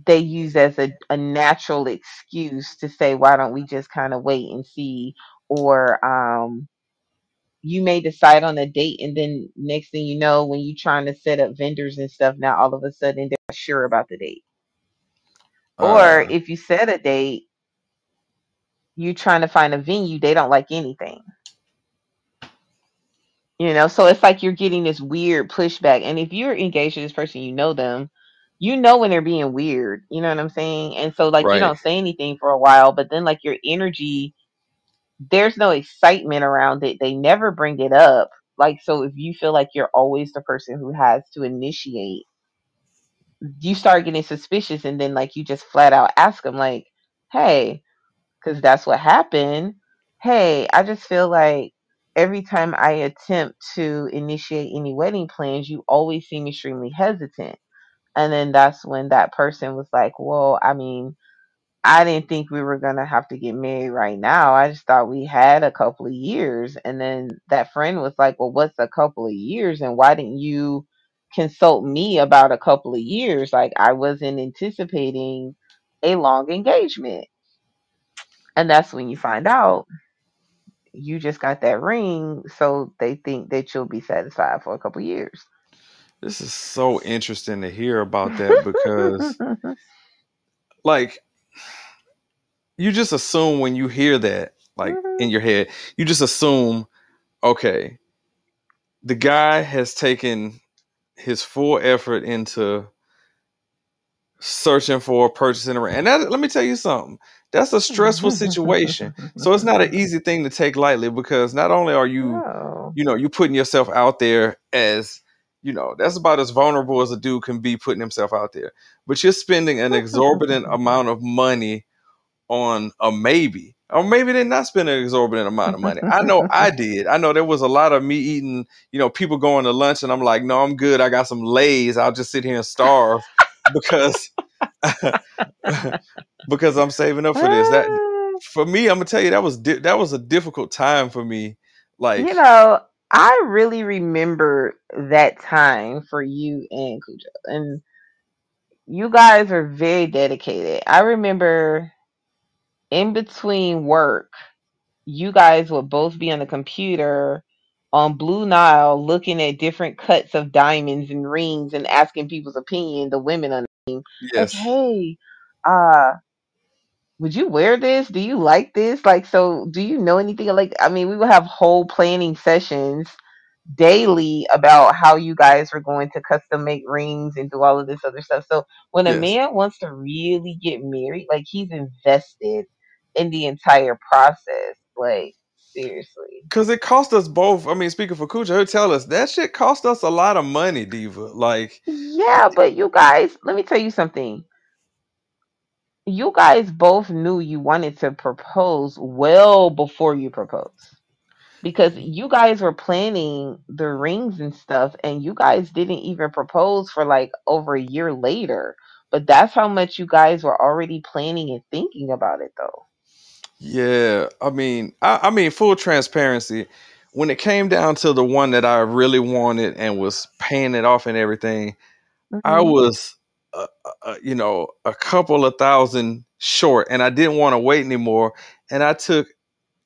Speaker 1: they use as a, a natural excuse to say why don't we just kind of wait and see? or um you may decide on a date and then next thing you know when you're trying to set up vendors and stuff now all of a sudden they're sure about the date or
Speaker 5: Uh,
Speaker 1: if you set a date you're trying to find a venue they don't like anything. You know so it's like you're getting this weird pushback. And if you're engaged to this person you know them you know when they're being weird. You know what i'm saying? And so like you
Speaker 5: right.
Speaker 1: don't say anything for a while but then like your energy there's no excitement around it. They never bring it up. Like so if you feel like you're always the person who has to initiate you start getting suspicious and then like you just flat out ask them like hey because that's what happened. Hey, I just feel like every time I attempt to initiate any wedding plans, you always seem extremely hesitant. And then that's when that person was like, Well, I mean, I didn't think we were going to have to get married right now. I just thought we had a couple of years. And then that friend was like, Well, what's a couple of years? And why didn't you consult me about a couple of years? Like, I wasn't anticipating a long engagement. And that's when you find out you just got that ring, so they think that you'll be satisfied for a couple of years.
Speaker 5: This is so interesting to hear about that because, (laughs) like, you just assume when you hear that, like in mm-hmm. your head, you just assume, okay, the guy has taken his full effort into searching for purchasing a. And that, let me tell you something. That's a stressful situation. So it's not an easy thing to take lightly because not only are you,
Speaker 1: No.
Speaker 5: you know, you putting yourself out there as, you know, that's about as vulnerable as a dude can be putting himself out there. But you're spending an (laughs) exorbitant amount of money on a maybe. Or maybe they're not spending an exorbitant amount of money. I know I did. I know there was a lot of me eating, you know, people going to lunch and I'm like, no, I'm good. I got some lays. I'll just sit here and starve (laughs) because (laughs) because I'm saving up for this. That ah. for me, I'm gonna tell you that was di- that was a difficult time for me. Like
Speaker 1: you know, I really remember that time for you and Cujo. And you guys are very dedicated. I remember in between work, you guys would both be on the computer on Blue Nile looking at different cuts of diamonds and rings and asking people's opinion, the women on the team. Like,
Speaker 5: yes,
Speaker 1: hey, uh, would you wear this? Do you like this? Like, so do you know anything? Like, I mean, we would have whole planning sessions daily about how you guys were going to custom make rings and do all of this other stuff. So when a
Speaker 5: yes.
Speaker 1: man wants to really get married, like he's invested in the entire process. Like, seriously.
Speaker 5: Cause it cost us both. I mean, speaking for Kucha, he'll tell us that shit cost us a lot of money, Diva. Like,
Speaker 1: Yeah, but you guys, let me tell you something. You guys both knew you wanted to propose well before you proposed. because you guys were planning the rings and stuff and you guys didn't even propose for like over a year later but that's how much you guys were already planning and thinking about it though
Speaker 5: yeah, I mean, I, I mean, full transparency. When it came down to the one that I really wanted and was paying it off and everything, I
Speaker 1: Mhm.
Speaker 5: was, uh, uh, you know, a couple of thousand short, and I didn't want to wait anymore. And I took,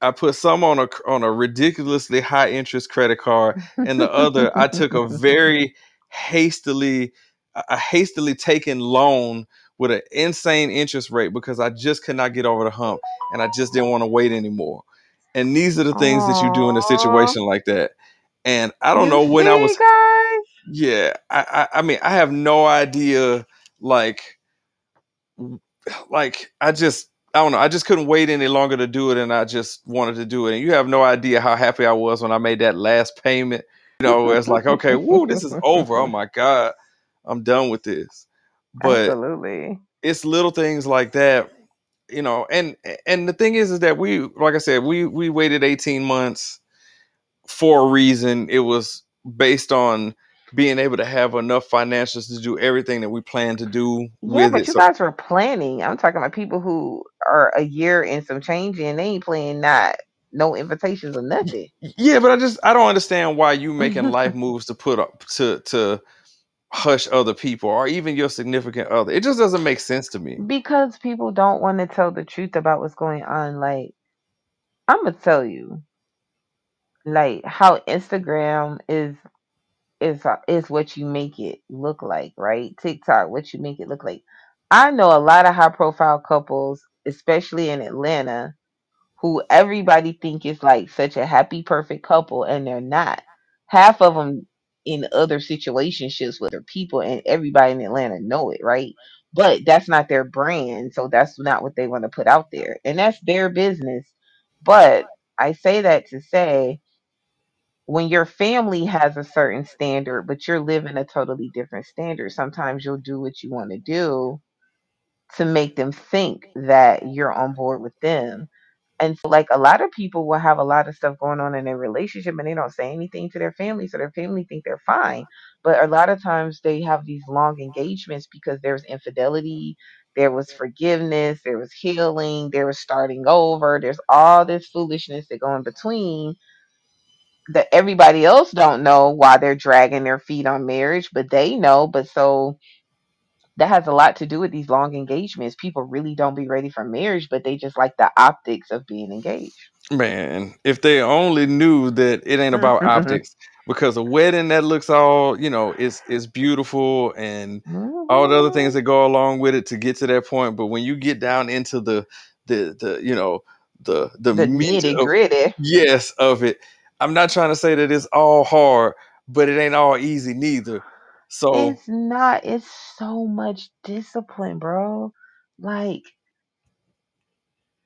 Speaker 5: I put some on a on a ridiculously high interest credit card, and the other I took a (laughs) very hastily, a hastily taken loan with an insane interest rate because I just could not get over the hump and I just didn't want to wait anymore. And these are the things that you do in a situation like that. And I don't
Speaker 1: You
Speaker 5: know when I was
Speaker 1: guys?
Speaker 5: yeah, I, I I mean I have no idea like like I just I don't know. I just couldn't wait any longer to do it, and I just wanted to do it. And you have no idea how happy I was when I made that last payment. You know, it's like, okay, woo, this is over. Oh my god, I'm done with this. But
Speaker 1: Absolutely.
Speaker 5: it's little things like that, you know. And and the thing is, is that we, like I said, we we waited 18 months for a reason. It was based on being able to have enough financials to do everything that we plan to do
Speaker 1: Yeah,
Speaker 5: with
Speaker 1: but
Speaker 5: it.
Speaker 1: you
Speaker 5: So
Speaker 1: guys were planning. I'm talking about people who are a year and some change and they ain't playing not no invitations or nothing.
Speaker 5: Yeah, but I just I don't understand why you making (laughs) life moves to put up to to hush other people or even your significant other. It just doesn't make sense to me.
Speaker 1: Because people don't want to tell the truth about what's going on. Like, I'm gonna tell you, like how Instagram is is is what you make it look like, right? TikTok, what you make it look like. I know a lot of high profile couples, especially in Atlanta, who everybody think is like such a happy, perfect couple, and they're not. Half of them in other situationships with other people, and everybody in Atlanta know it, right? But that's not their brand, so that's not what they want to put out there, and that's their business. But I say that to say, when your family has a certain standard, but you're living a totally different standard, sometimes you'll do what you want to do to make them think that you're on board with them. And so, like, a lot of people will have a lot of stuff going on in their relationship and they don't say anything to their family. So their family think they're fine. But a lot of times they have these long engagements because there's infidelity, there was forgiveness, there was healing, there was starting over, there's all this foolishness that go in between that everybody else don't know why they're dragging their feet on marriage, but they know. But so that has a lot to do with these long engagements. People really don't be ready for marriage, but they just like the optics of being engaged.
Speaker 5: Man, if they only knew that it ain't about mm-hmm. Mm-hmm. optics, because a wedding that looks all, you know, is is beautiful and all the other mm-hmm. things that go along with it to get to that point. But when you get down into the the the you know the the,
Speaker 1: The
Speaker 5: meat
Speaker 1: nitty
Speaker 5: of
Speaker 1: gritty.
Speaker 5: yes of it, I'm not trying to say that it's all hard, but it ain't all easy neither. So
Speaker 1: It's not, it's so much discipline, bro. Like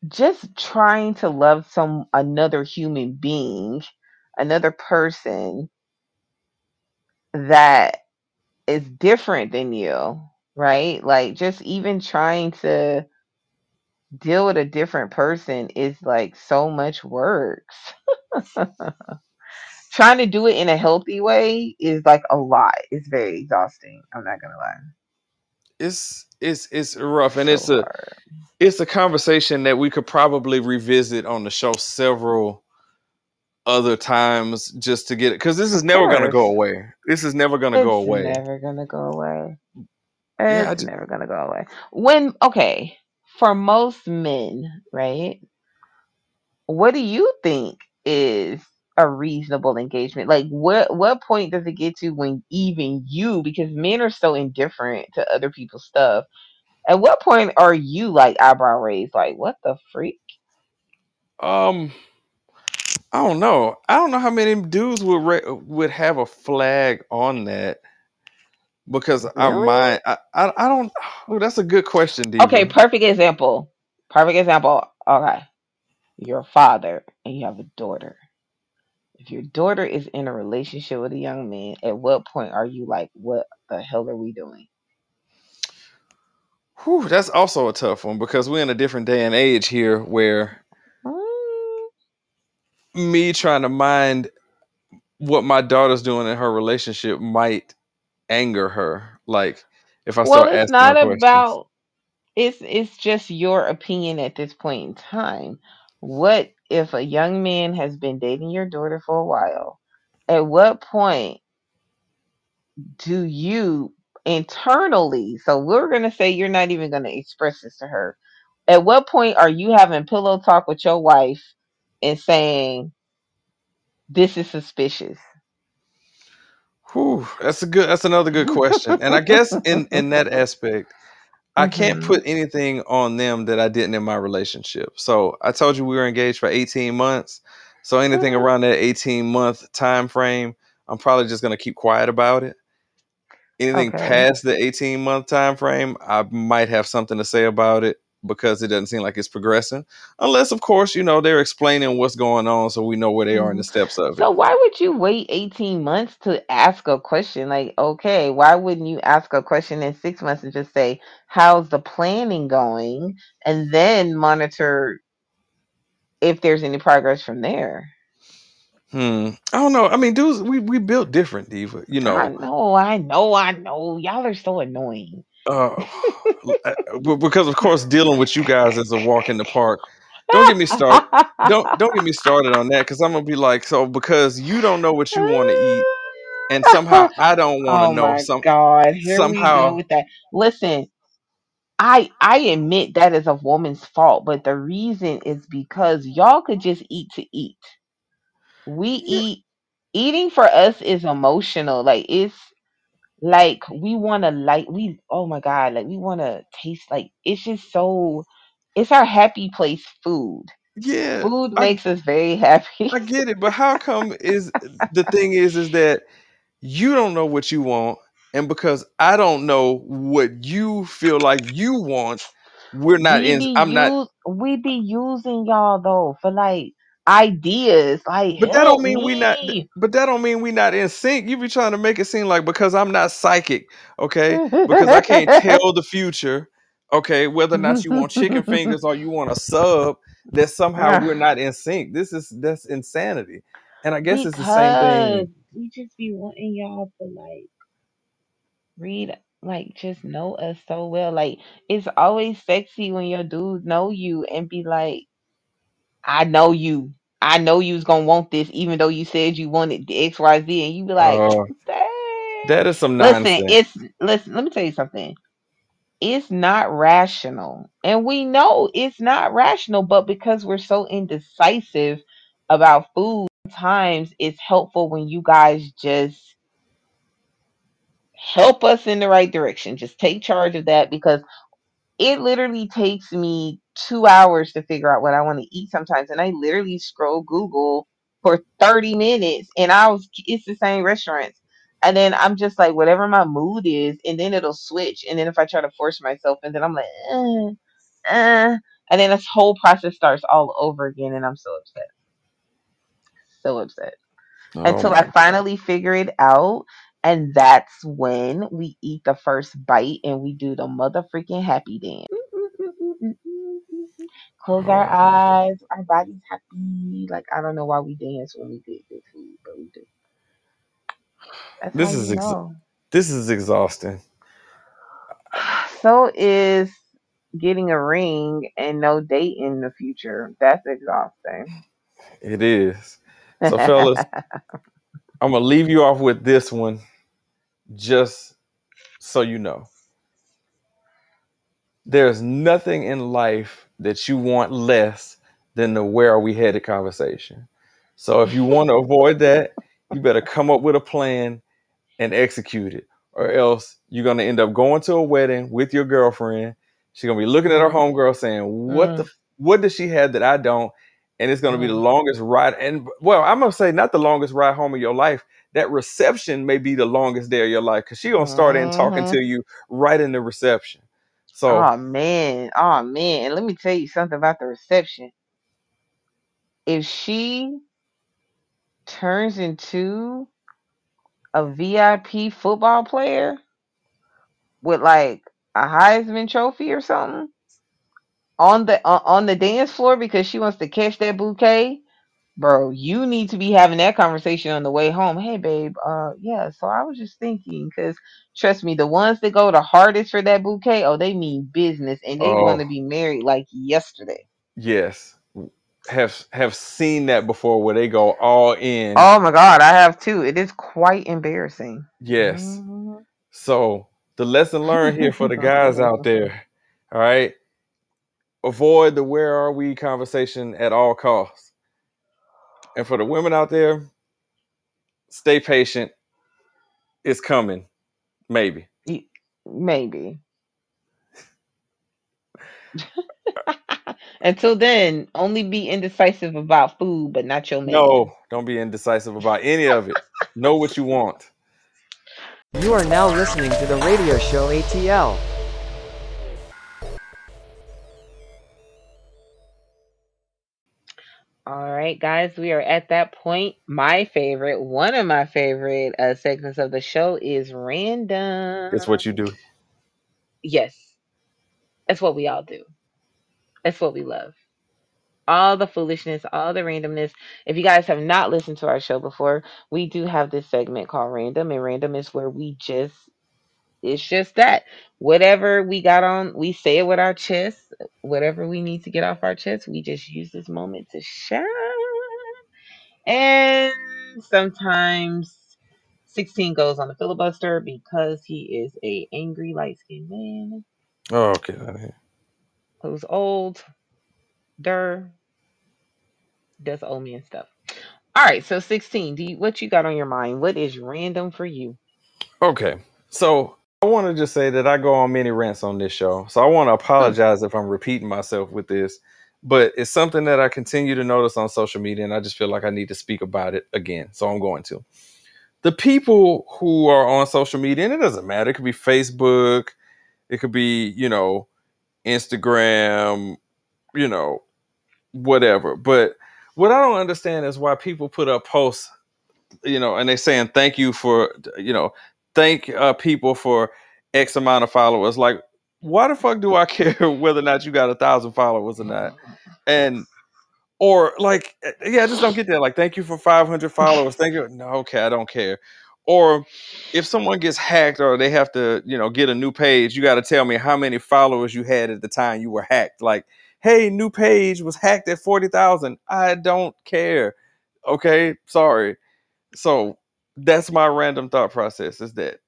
Speaker 1: just trying to love some another human being, another person that is different than you, right? Like just even trying to deal with a different person is like so much work. (laughs) trying to do it in a healthy way is like a lot. It's very exhausting. I'm not gonna lie.
Speaker 5: it's it's it's rough and
Speaker 1: So
Speaker 5: it's a
Speaker 1: hard.
Speaker 5: it's a conversation that we could probably revisit on the show several other times just to get it because this is
Speaker 1: Of
Speaker 5: never gonna go
Speaker 1: course.
Speaker 5: away. This is never gonna go
Speaker 1: It's
Speaker 5: away.
Speaker 1: never gonna go away.
Speaker 5: Yeah, I
Speaker 1: It's
Speaker 5: ju-
Speaker 1: never gonna go away. When okay, for most men, right? What do you think is a reasonable engagement? Like what what point does it get to when even you because men are so indifferent to other people's stuff. At what point are you like eyebrow raised like what the freak?
Speaker 5: um, I don't know. I don't know how many dudes would ra- would have a flag on that because I
Speaker 1: Really?
Speaker 5: mind. I, I I don't. (sighs) Oh, that's a good question,
Speaker 1: Okay, perfect example. Perfect example. Okay. You're a father and you have a daughter. If your daughter is in a relationship with a young man, at what point are you like, what the hell are we doing?
Speaker 5: Whew, that's also a tough one because we're in a different day and age here where
Speaker 1: Mm,
Speaker 5: me trying to mind what my daughter's doing in her relationship might anger her. Like if I
Speaker 1: Well,
Speaker 5: start
Speaker 1: it's
Speaker 5: asking her
Speaker 1: not
Speaker 5: questions.
Speaker 1: about it's it's just your opinion at this point in time. What if a young man has been dating your daughter for a while? At what point do you internally, so we're going to say you're not even going to express this to her. At what point are you having pillow talk with your wife and saying, this is suspicious?
Speaker 5: Whew, that's a good. That's another good question. And I guess in in that (laughs) aspect, I can't
Speaker 1: Mhm.
Speaker 5: put anything on them that I didn't in my relationship. So I told you we were engaged for 18 months. So anything
Speaker 1: Mm-hmm.
Speaker 5: around that 18 month time frame, I'm probably just gonna keep quiet about it. Anything
Speaker 1: Okay.
Speaker 5: past the 18 month time frame, I might have something to say about it because it doesn't seem like it's progressing. Unless, of course, you know, they're explaining what's going on so we know where they are in the steps of it.
Speaker 1: So why would you wait 18 months to ask a question? Like, okay, why wouldn't you ask a question in six months and just say, how's the planning going? And then monitor if there's any progress from there.
Speaker 5: Hmm. I don't know. I mean, dudes, we we built different, Diva. You know.
Speaker 1: I
Speaker 5: know,
Speaker 1: know, I know, I know. Y'all are so annoying.
Speaker 5: Uh, (laughs) uh, because of course, dealing with you guys is a walk in the park. Don't get me started. Don't don't get me started on that because I'm gonna be like, so because you don't know what you want to eat, and somehow (laughs) I don't want to
Speaker 1: oh
Speaker 5: know.
Speaker 1: my
Speaker 5: Some
Speaker 1: god, here we go
Speaker 5: somehow,
Speaker 1: with that. Listen, I I admit that is a woman's fault, but the reason is because y'all could just eat to eat. We eat eating for us is emotional. Like it's like we want to like we oh my god, like we want to taste like it's just so it's our happy place food.
Speaker 5: yeah,
Speaker 1: Food
Speaker 5: I
Speaker 1: makes us very happy.
Speaker 5: I get it, but how come is the thing is is that you don't know what you want, and because I don't know what you feel like you want, we're not
Speaker 1: we
Speaker 5: in.
Speaker 1: be
Speaker 5: I'm not.
Speaker 1: use we be using y'all though for like ideas. Like
Speaker 5: But that
Speaker 1: help
Speaker 5: don't mean we not.
Speaker 1: me.
Speaker 5: But that don't mean we not in sync. You be trying to make it seem like because I'm not psychic, okay? Because I can't (laughs) tell the future, okay? Whether or not you want chicken fingers or you want a sub, that somehow we're not in sync. This is that's insanity. And I guess it's the same
Speaker 1: because
Speaker 5: thing.
Speaker 1: we just be wanting y'all to like read like just know us so well. Like it's always sexy when your dudes know you and be like, I know you. I know you was gonna want this even though you said you wanted the XYZ and you be like,
Speaker 5: Uh, that is some
Speaker 1: listen,
Speaker 5: nonsense.
Speaker 1: it's listen, let me tell you something. It's not rational. And we know it's not rational, but because we're so indecisive about food, times it's helpful when you guys just help us in the right direction. Just take charge of that because it literally takes me two hours to figure out what I want to eat sometimes. And I literally scroll Google for 30 minutes and I was, it's the same restaurants. And then I'm just like, whatever my mood is, and then it'll switch. And then if I try to force myself, and then I'm like, uh, uh, and then this whole process starts all over again. And I'm so upset. So upset
Speaker 5: Oh
Speaker 1: until
Speaker 5: my
Speaker 1: I finally figure it out. And that's when we eat the first bite and we do the mother freaking happy dance. Close our oh, eyes, our body's happy. Like I don't know why we dance when we get good food, but we do. That's
Speaker 5: This is ex-
Speaker 1: know.
Speaker 5: this is exhausting. (sighs)
Speaker 1: So is getting a ring and no date in the future. That's exhausting.
Speaker 5: It is. So, fellas, (laughs) I'm gonna leave you off with this one, just so you know. There's nothing in life that you want less than the where are we headed conversation. So if you want to (laughs) avoid that, you better come up with a plan and execute it. Or else you're gonna end up going to a wedding with your girlfriend. She's gonna be looking at her mm-hmm. homegirl saying, What the mm. what does she have that I don't? And it's gonna be the mm-hmm. longest ride. And well, I'm gonna say not the longest ride home of your life. That reception may be the longest day of your life because she gonna start in talking
Speaker 1: Mhm.
Speaker 5: to you right in the reception. So
Speaker 1: oh man, oh man. And let me tell you something about the reception. If she turns into a VIP football player with like a Heisman trophy or something on the on on the dance floor because she wants to catch that bouquet, bro, you need to be having that conversation on the way home. Hey, babe, uh, yeah. So I was just thinking, because trust me, the ones that go the hardest for that bouquet, oh, they mean business, and they want
Speaker 5: oh
Speaker 1: to be married like yesterday.
Speaker 5: yes. Have have seen that before where they go all in.
Speaker 1: Oh my God, I have too. It is quite embarrassing.
Speaker 5: Yes.
Speaker 1: Mhm.
Speaker 5: So the lesson learned here for the guys (laughs) out there, all right, avoid the where are we conversation at all costs. And for the women out there, stay patient. It's coming. Maybe.
Speaker 1: Maybe. (laughs) Until then, only be indecisive about food, but not your man.
Speaker 5: No, don't be indecisive about any of it. (laughs) know what you want.
Speaker 4: You are now listening to the radio show ATL.
Speaker 1: All right, guys, we are at that point. My favorite, one of my favorite uh, segments of the show is random.
Speaker 5: That's what you do.
Speaker 1: Yes, that's what we all do. That's what we love. All the foolishness, all the randomness. If you guys have not listened to our show before, we do have this segment called Random, and Random is where we just, it's just that. Whatever we got on, we say it with our chest. Whatever we need to get off our chest, we just use this moment to shine. And sometimes 16 goes on the filibuster because he is a angry light skinned man
Speaker 5: Oh, okay. of
Speaker 1: who's old, der, does old man stuff. All right, so 16, do you, what you got on your mind? What is random for you?
Speaker 5: Okay. So I want to just say that I go on many rants on this show. So I want to hmm. apologize if I'm repeating myself with this, but it's something that I continue to notice on social media, and I just feel like I need to speak about it again. So I'm going to. The people who are on social media, and it doesn't matter, it could be Facebook, it could be, you know, Instagram, you know, whatever. But what I don't understand is why people put up posts, you know, and they saying thank you for, you know, thank uh, people for X amount of followers. Like, why the fuck do I (laughs) care whether or not you got a thousand followers or not? And or like, eh, yeah, I just don't get that. Like, thank you for 500 followers. Thank you. No, okay, I don't care. Or if someone gets hacked or they have to, you know, get a new page, you got to tell me how many followers you had at the time you were hacked. Like, hey, new page was hacked at 40,000. I don't care. Okay, sorry. So that's my random thought process is that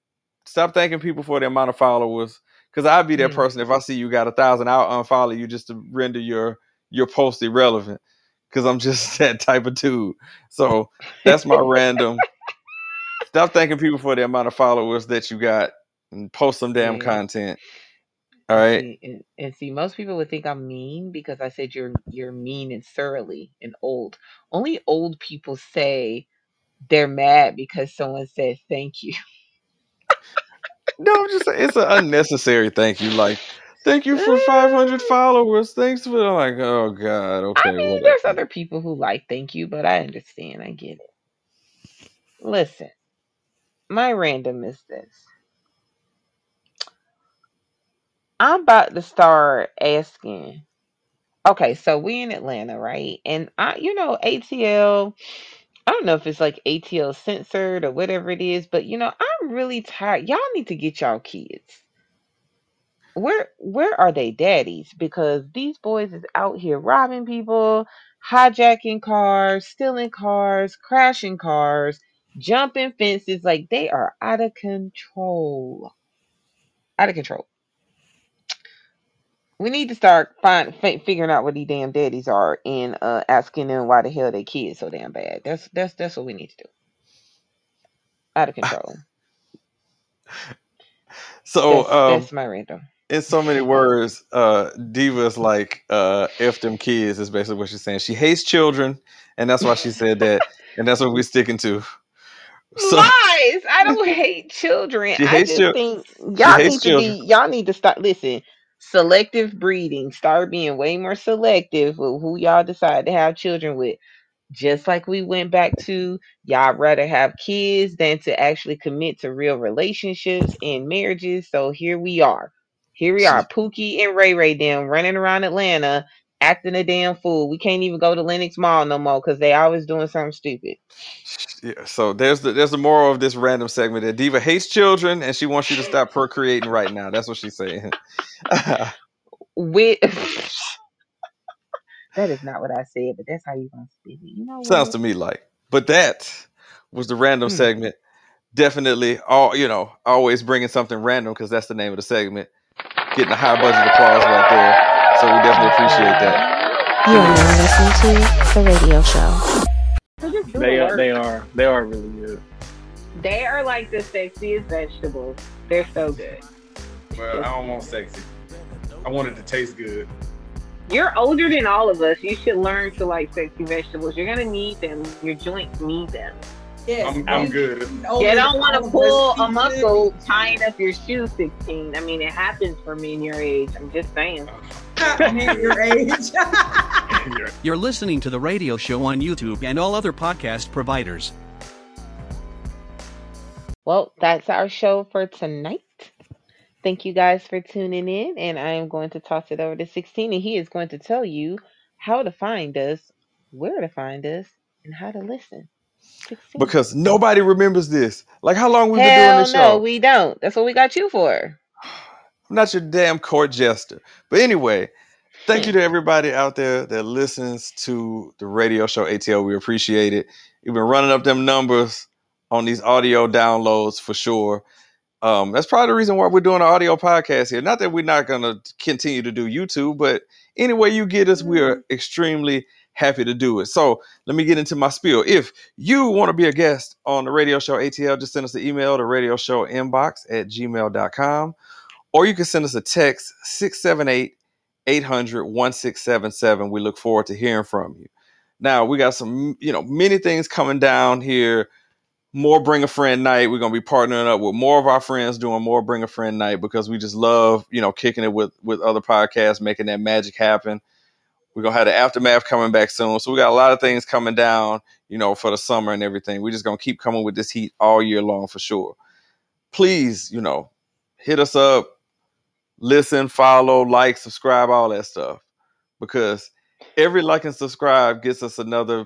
Speaker 5: stop thanking people for the amount of followers. Cause I'd be that
Speaker 1: Mm.
Speaker 5: person if I see you got a thousand, I'll unfollow you just to render your your post irrelevant. Cause I'm just (laughs) that type of dude. So that's my random. Stop thanking people for the amount of followers that you got and post some damn content. All right.
Speaker 1: See, and, and see, most people would think I'm mean because I said you're you're mean and surly and old. Only old people say they're mad because someone said thank you.
Speaker 5: No, I'm just it's an unnecessary thank you. Like, thank you for 500 mm. followers. Thanks for I'm like, oh god, okay,
Speaker 1: I mean,
Speaker 5: whatever.
Speaker 1: there's other people who like thank you, but I understand. I get it. Listen, my random is this. I'm about to start asking. Okay, so we in Atlanta, right? And I, you know, ATL. I don't know if it's like ATL censored or whatever it is, but you know, I'm really tired. Y'all need to get y'all kids. Where where are they daddies? Because these boys is out here robbing people, hijacking cars, stealing cars, crashing cars, jumping fences. Like they are out of control. Out of control. We need to start find fi- figuring out what these damn daddies are and uh asking them why the hell they kids so damn bad. That's that's that's what we need to do. Out of control. (laughs)
Speaker 5: So
Speaker 1: That's
Speaker 5: um
Speaker 1: that's my random.
Speaker 5: in so many words, uh Diva's like uh F them kids is basically what she's saying. She hates children, and that's why she said that, (laughs) and that's what we're sticking to. So
Speaker 1: Lies. I don't (laughs) hate children.
Speaker 5: She
Speaker 1: I
Speaker 5: hates
Speaker 1: just think
Speaker 5: she
Speaker 1: y'all
Speaker 5: hates
Speaker 1: need to
Speaker 5: children.
Speaker 1: be y'all need to start listen. Selective breeding. Start being way more selective with who y'all decide to have children with. Just like we went back to y'all rather have kids than to actually commit to real relationships and marriages. So here we are. Here we are, Pookie and Ray Ray them running around Atlanta acting a damn fool. We can't even go to Lenox Mall no more because they always doing something stupid.
Speaker 5: yeah, so there's the there's the moral of this random segment that Diva hates children and she wants you to stop procreating right now. That's what she's saying. (laughs)
Speaker 1: With (laughs) that is not what I said, but that's how you gonna speak it. You know
Speaker 5: Sounds to me like. But that was the random
Speaker 1: Hmm.
Speaker 5: segment. Definitely, all you know, always bringing something random because that's the name of the segment. Getting a high budget applause right there. So we definitely appreciate that.
Speaker 11: You are now listening to the radio show.
Speaker 15: They are, they are they are really good.
Speaker 1: They are like the sexiest vegetables. They're so good.
Speaker 5: Well, I don't want sexy.
Speaker 16: I want it to taste good.
Speaker 17: You're older than all of us. You should learn to like sexy vegetables. You're gonna need them. Your joints need them.
Speaker 16: Yes, I'm, I'm good.
Speaker 17: You don't want to pull a muscle tying up your shoe 16. I mean, it happens for me in your age. I'm just saying.
Speaker 18: Your age. (laughs)
Speaker 7: You're listening to the radio show on YouTube and all other podcast providers.
Speaker 1: Well, that's our show for tonight. Thank you guys for tuning in, and I am going to toss it over to 16, and he is going to tell you how to find us, where to find us, and how to listen. 16.
Speaker 5: Because nobody remembers this. Like how long we've been doing this
Speaker 1: no,
Speaker 5: show?
Speaker 1: we don't. That's what we got you for.
Speaker 5: I'm not your damn court jester. But anyway, thank you to everybody out there that listens to the radio show ATL. We appreciate it. You've been running up them numbers on these audio downloads for sure. Um, that's probably the reason why we're doing an audio podcast here. Not that we're not going to continue to do YouTube, but any way you get us, we are extremely happy to do it. So let me get into my spiel. If you want to be a guest on the radio show ATL, just send us an email to radio show inbox at gmail.com or you can send us a text 678 800 1677. We look forward to hearing from you. Now, we got some, you know, many things coming down here. More Bring a Friend Night. We're going to be partnering up with more of our friends doing more Bring a Friend Night because we just love, you know, kicking it with with other podcasts, making that magic happen. We're gonna have the aftermath coming back soon. So we got a lot of things coming down, you know, for the summer and everything. We're just gonna keep coming with this heat all year long for sure. Please, you know, hit us up, listen, follow, like, subscribe, all that stuff. Because every like and subscribe gets us another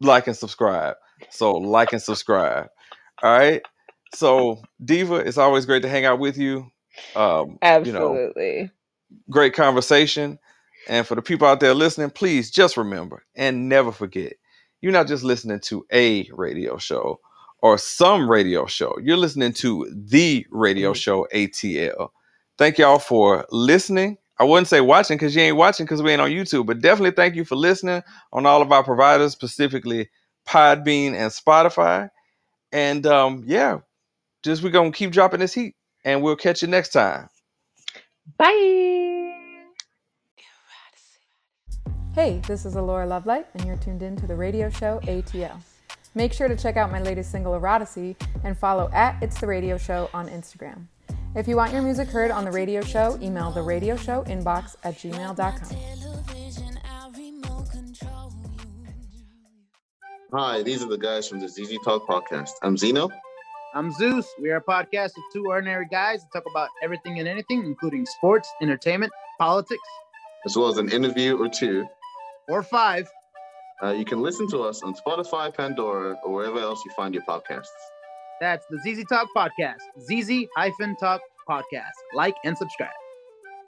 Speaker 5: like and subscribe. So like and subscribe. All right. So Diva, it's always great to hang out with you. Um, you know,
Speaker 1: Absolutely.
Speaker 5: great conversation. And for the people out there listening, please just remember and never forget you're not just listening to a radio show or some radio show, you're listening to the radio show ATL. Thank y'all for listening. I wouldn't say watching because you ain't watching because we ain't on YouTube, but definitely thank you for listening on all of our providers, specifically Podbean and Spotify. And um, yeah, just we're gonna keep dropping this heat, and we'll catch you next time.
Speaker 1: Bye.
Speaker 19: Hey, this is Alaura Lovelight, and you're tuned in to the radio show ATL. Make sure to check out my latest single, Eroticy, and follow at It's the Radio Show on Instagram. If you want your music heard on the radio show, email the radio show inbox at gmail.com.
Speaker 20: Hi, these are the guys from the ZZ Talk podcast. I'm Zeno.
Speaker 21: I'm Zeus. We are a podcast of two ordinary guys that talk about everything and anything, including sports, entertainment, politics,
Speaker 20: as well as an interview or two.
Speaker 21: or five.
Speaker 20: Uh, you can listen to us on Spotify, Pandora, or wherever else you find your podcasts.
Speaker 21: That's the ZZ Talk podcast. ZZ hyphen Talk podcast. Like and subscribe.